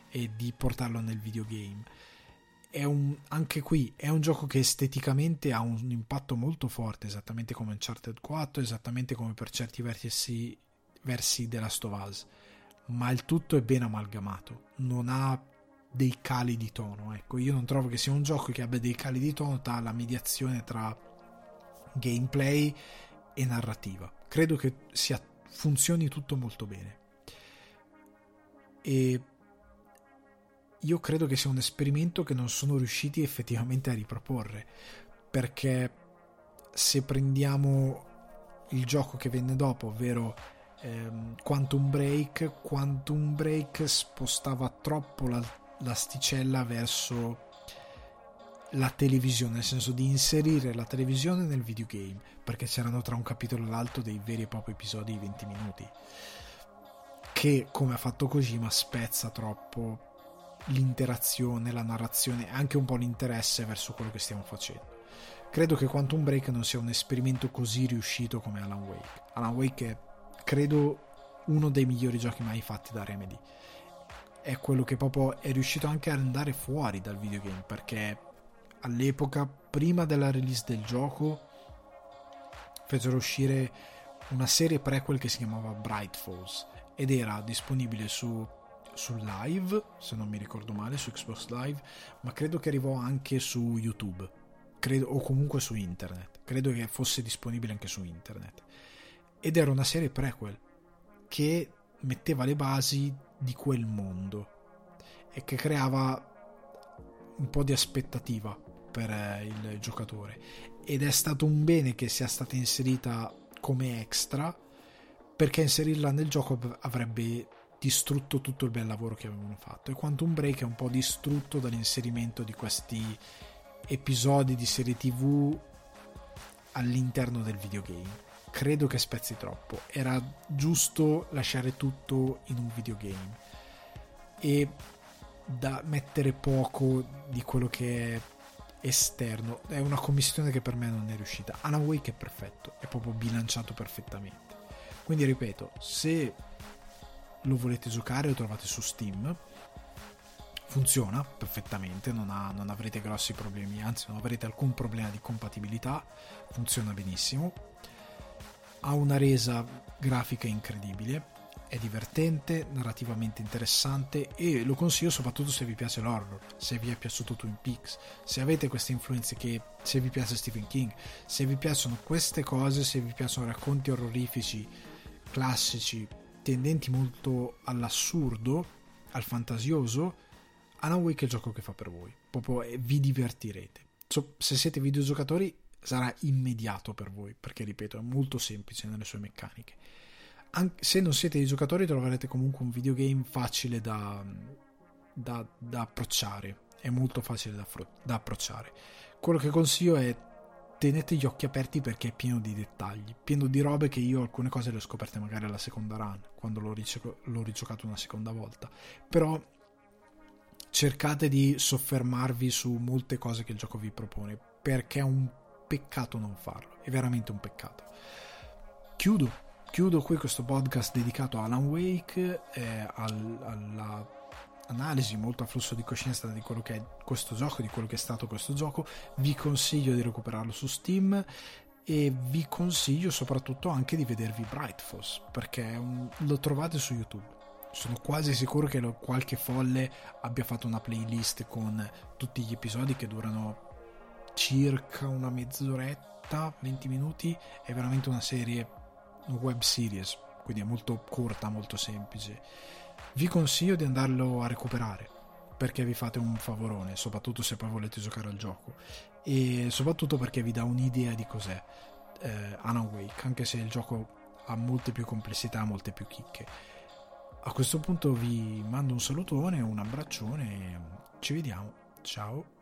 e di portarlo nel videogame. È un, anche qui è un gioco che esteticamente ha un impatto molto forte, esattamente come Uncharted 4, esattamente come per certi versi, versi della Us, ma il tutto è ben amalgamato, non ha dei cali di tono. Ecco, io non trovo che sia un gioco che abbia dei cali di tono tra la mediazione tra gameplay e narrativa. Credo che sia, funzioni tutto molto bene. E io credo che sia un esperimento che non sono riusciti effettivamente a riproporre. Perché se prendiamo il gioco che venne dopo, ovvero ehm, Quantum Break, Quantum Break spostava troppo la l'asticella verso la televisione, nel senso di inserire la televisione nel videogame, perché c'erano tra un capitolo e l'altro dei veri e propri episodi di 20 minuti, che come ha fatto Kojima spezza troppo l'interazione, la narrazione anche un po' l'interesse verso quello che stiamo facendo. Credo che Quantum Break non sia un esperimento così riuscito come Alan Wake. Alan Wake è, credo, uno dei migliori giochi mai fatti da Remedy è quello che proprio è riuscito anche ad andare fuori dal videogame perché all'epoca prima della release del gioco fecero uscire una serie prequel che si chiamava Bright Falls ed era disponibile su, su live se non mi ricordo male su Xbox Live ma credo che arrivò anche su YouTube credo, o comunque su internet credo che fosse disponibile anche su internet. Ed era una serie prequel che metteva le basi di quel mondo e che creava un po' di aspettativa per eh, il giocatore. Ed è stato un bene che sia stata inserita come extra perché inserirla nel gioco avrebbe distrutto tutto il bel lavoro che avevano fatto. E Quantum Break è un po' distrutto dall'inserimento di questi episodi di serie tv all'interno del videogame credo che spezzi troppo. Era giusto lasciare tutto in un videogame e da mettere poco di quello che è esterno. È una commissione che per me non è riuscita. Alan Wake è perfetto, è proprio bilanciato perfettamente. Quindi ripeto, se lo volete giocare lo trovate su Steam. Funziona perfettamente, non, ha, non avrete grossi problemi, anzi non avrete alcun problema di compatibilità, funziona benissimo ha una resa grafica incredibile, è divertente, narrativamente interessante e lo consiglio soprattutto se vi piace l'horror, se vi è piaciuto Twin Peaks, se avete queste influenze che se vi piace Stephen King, se vi piacciono queste cose, se vi piacciono racconti orrorifici classici tendenti molto all'assurdo, al fantasioso, Alan Wake è il gioco che fa per voi, proprio vi divertirete. Se siete videogiocatori sarà immediato per voi, perché ripeto, è molto semplice nelle sue meccaniche. Anche se non siete dei giocatori, troverete comunque un videogame facile da, da, da approcciare. È molto facile da, da approcciare. Quello che consiglio è tenete gli occhi aperti perché è pieno di dettagli, pieno di robe che io alcune cose le ho scoperte magari alla seconda run, quando l'ho, ric- l'ho rigiocato una seconda volta. Però cercate di soffermarvi su molte cose che il gioco vi propone, perché è un peccato non farlo, è veramente un peccato. Chiudo, chiudo qui questo podcast dedicato a Alan Wake, eh, al, alla molto a flusso di coscienza di quello che è questo gioco, di quello che è stato questo gioco. Vi consiglio di recuperarlo su Steam e vi consiglio soprattutto anche di vedervi Bright Falls perché un, lo trovate su YouTube. sono quasi sicuro che qualche folle abbia fatto una playlist con tutti gli episodi che durano circa una mezz'oretta, 20 minuti. È veramente una serie, web series, quindi è molto corta, molto semplice. Vi consiglio di andarlo a recuperare perché vi fate un favorone, soprattutto se poi volete giocare al gioco e soprattutto perché vi dà un'idea di cos'è eh, Alan Wake, anche se il gioco ha molte più complessità, molte più chicche. A questo punto vi mando un salutone, un abbraccione ci vediamo. Ciao.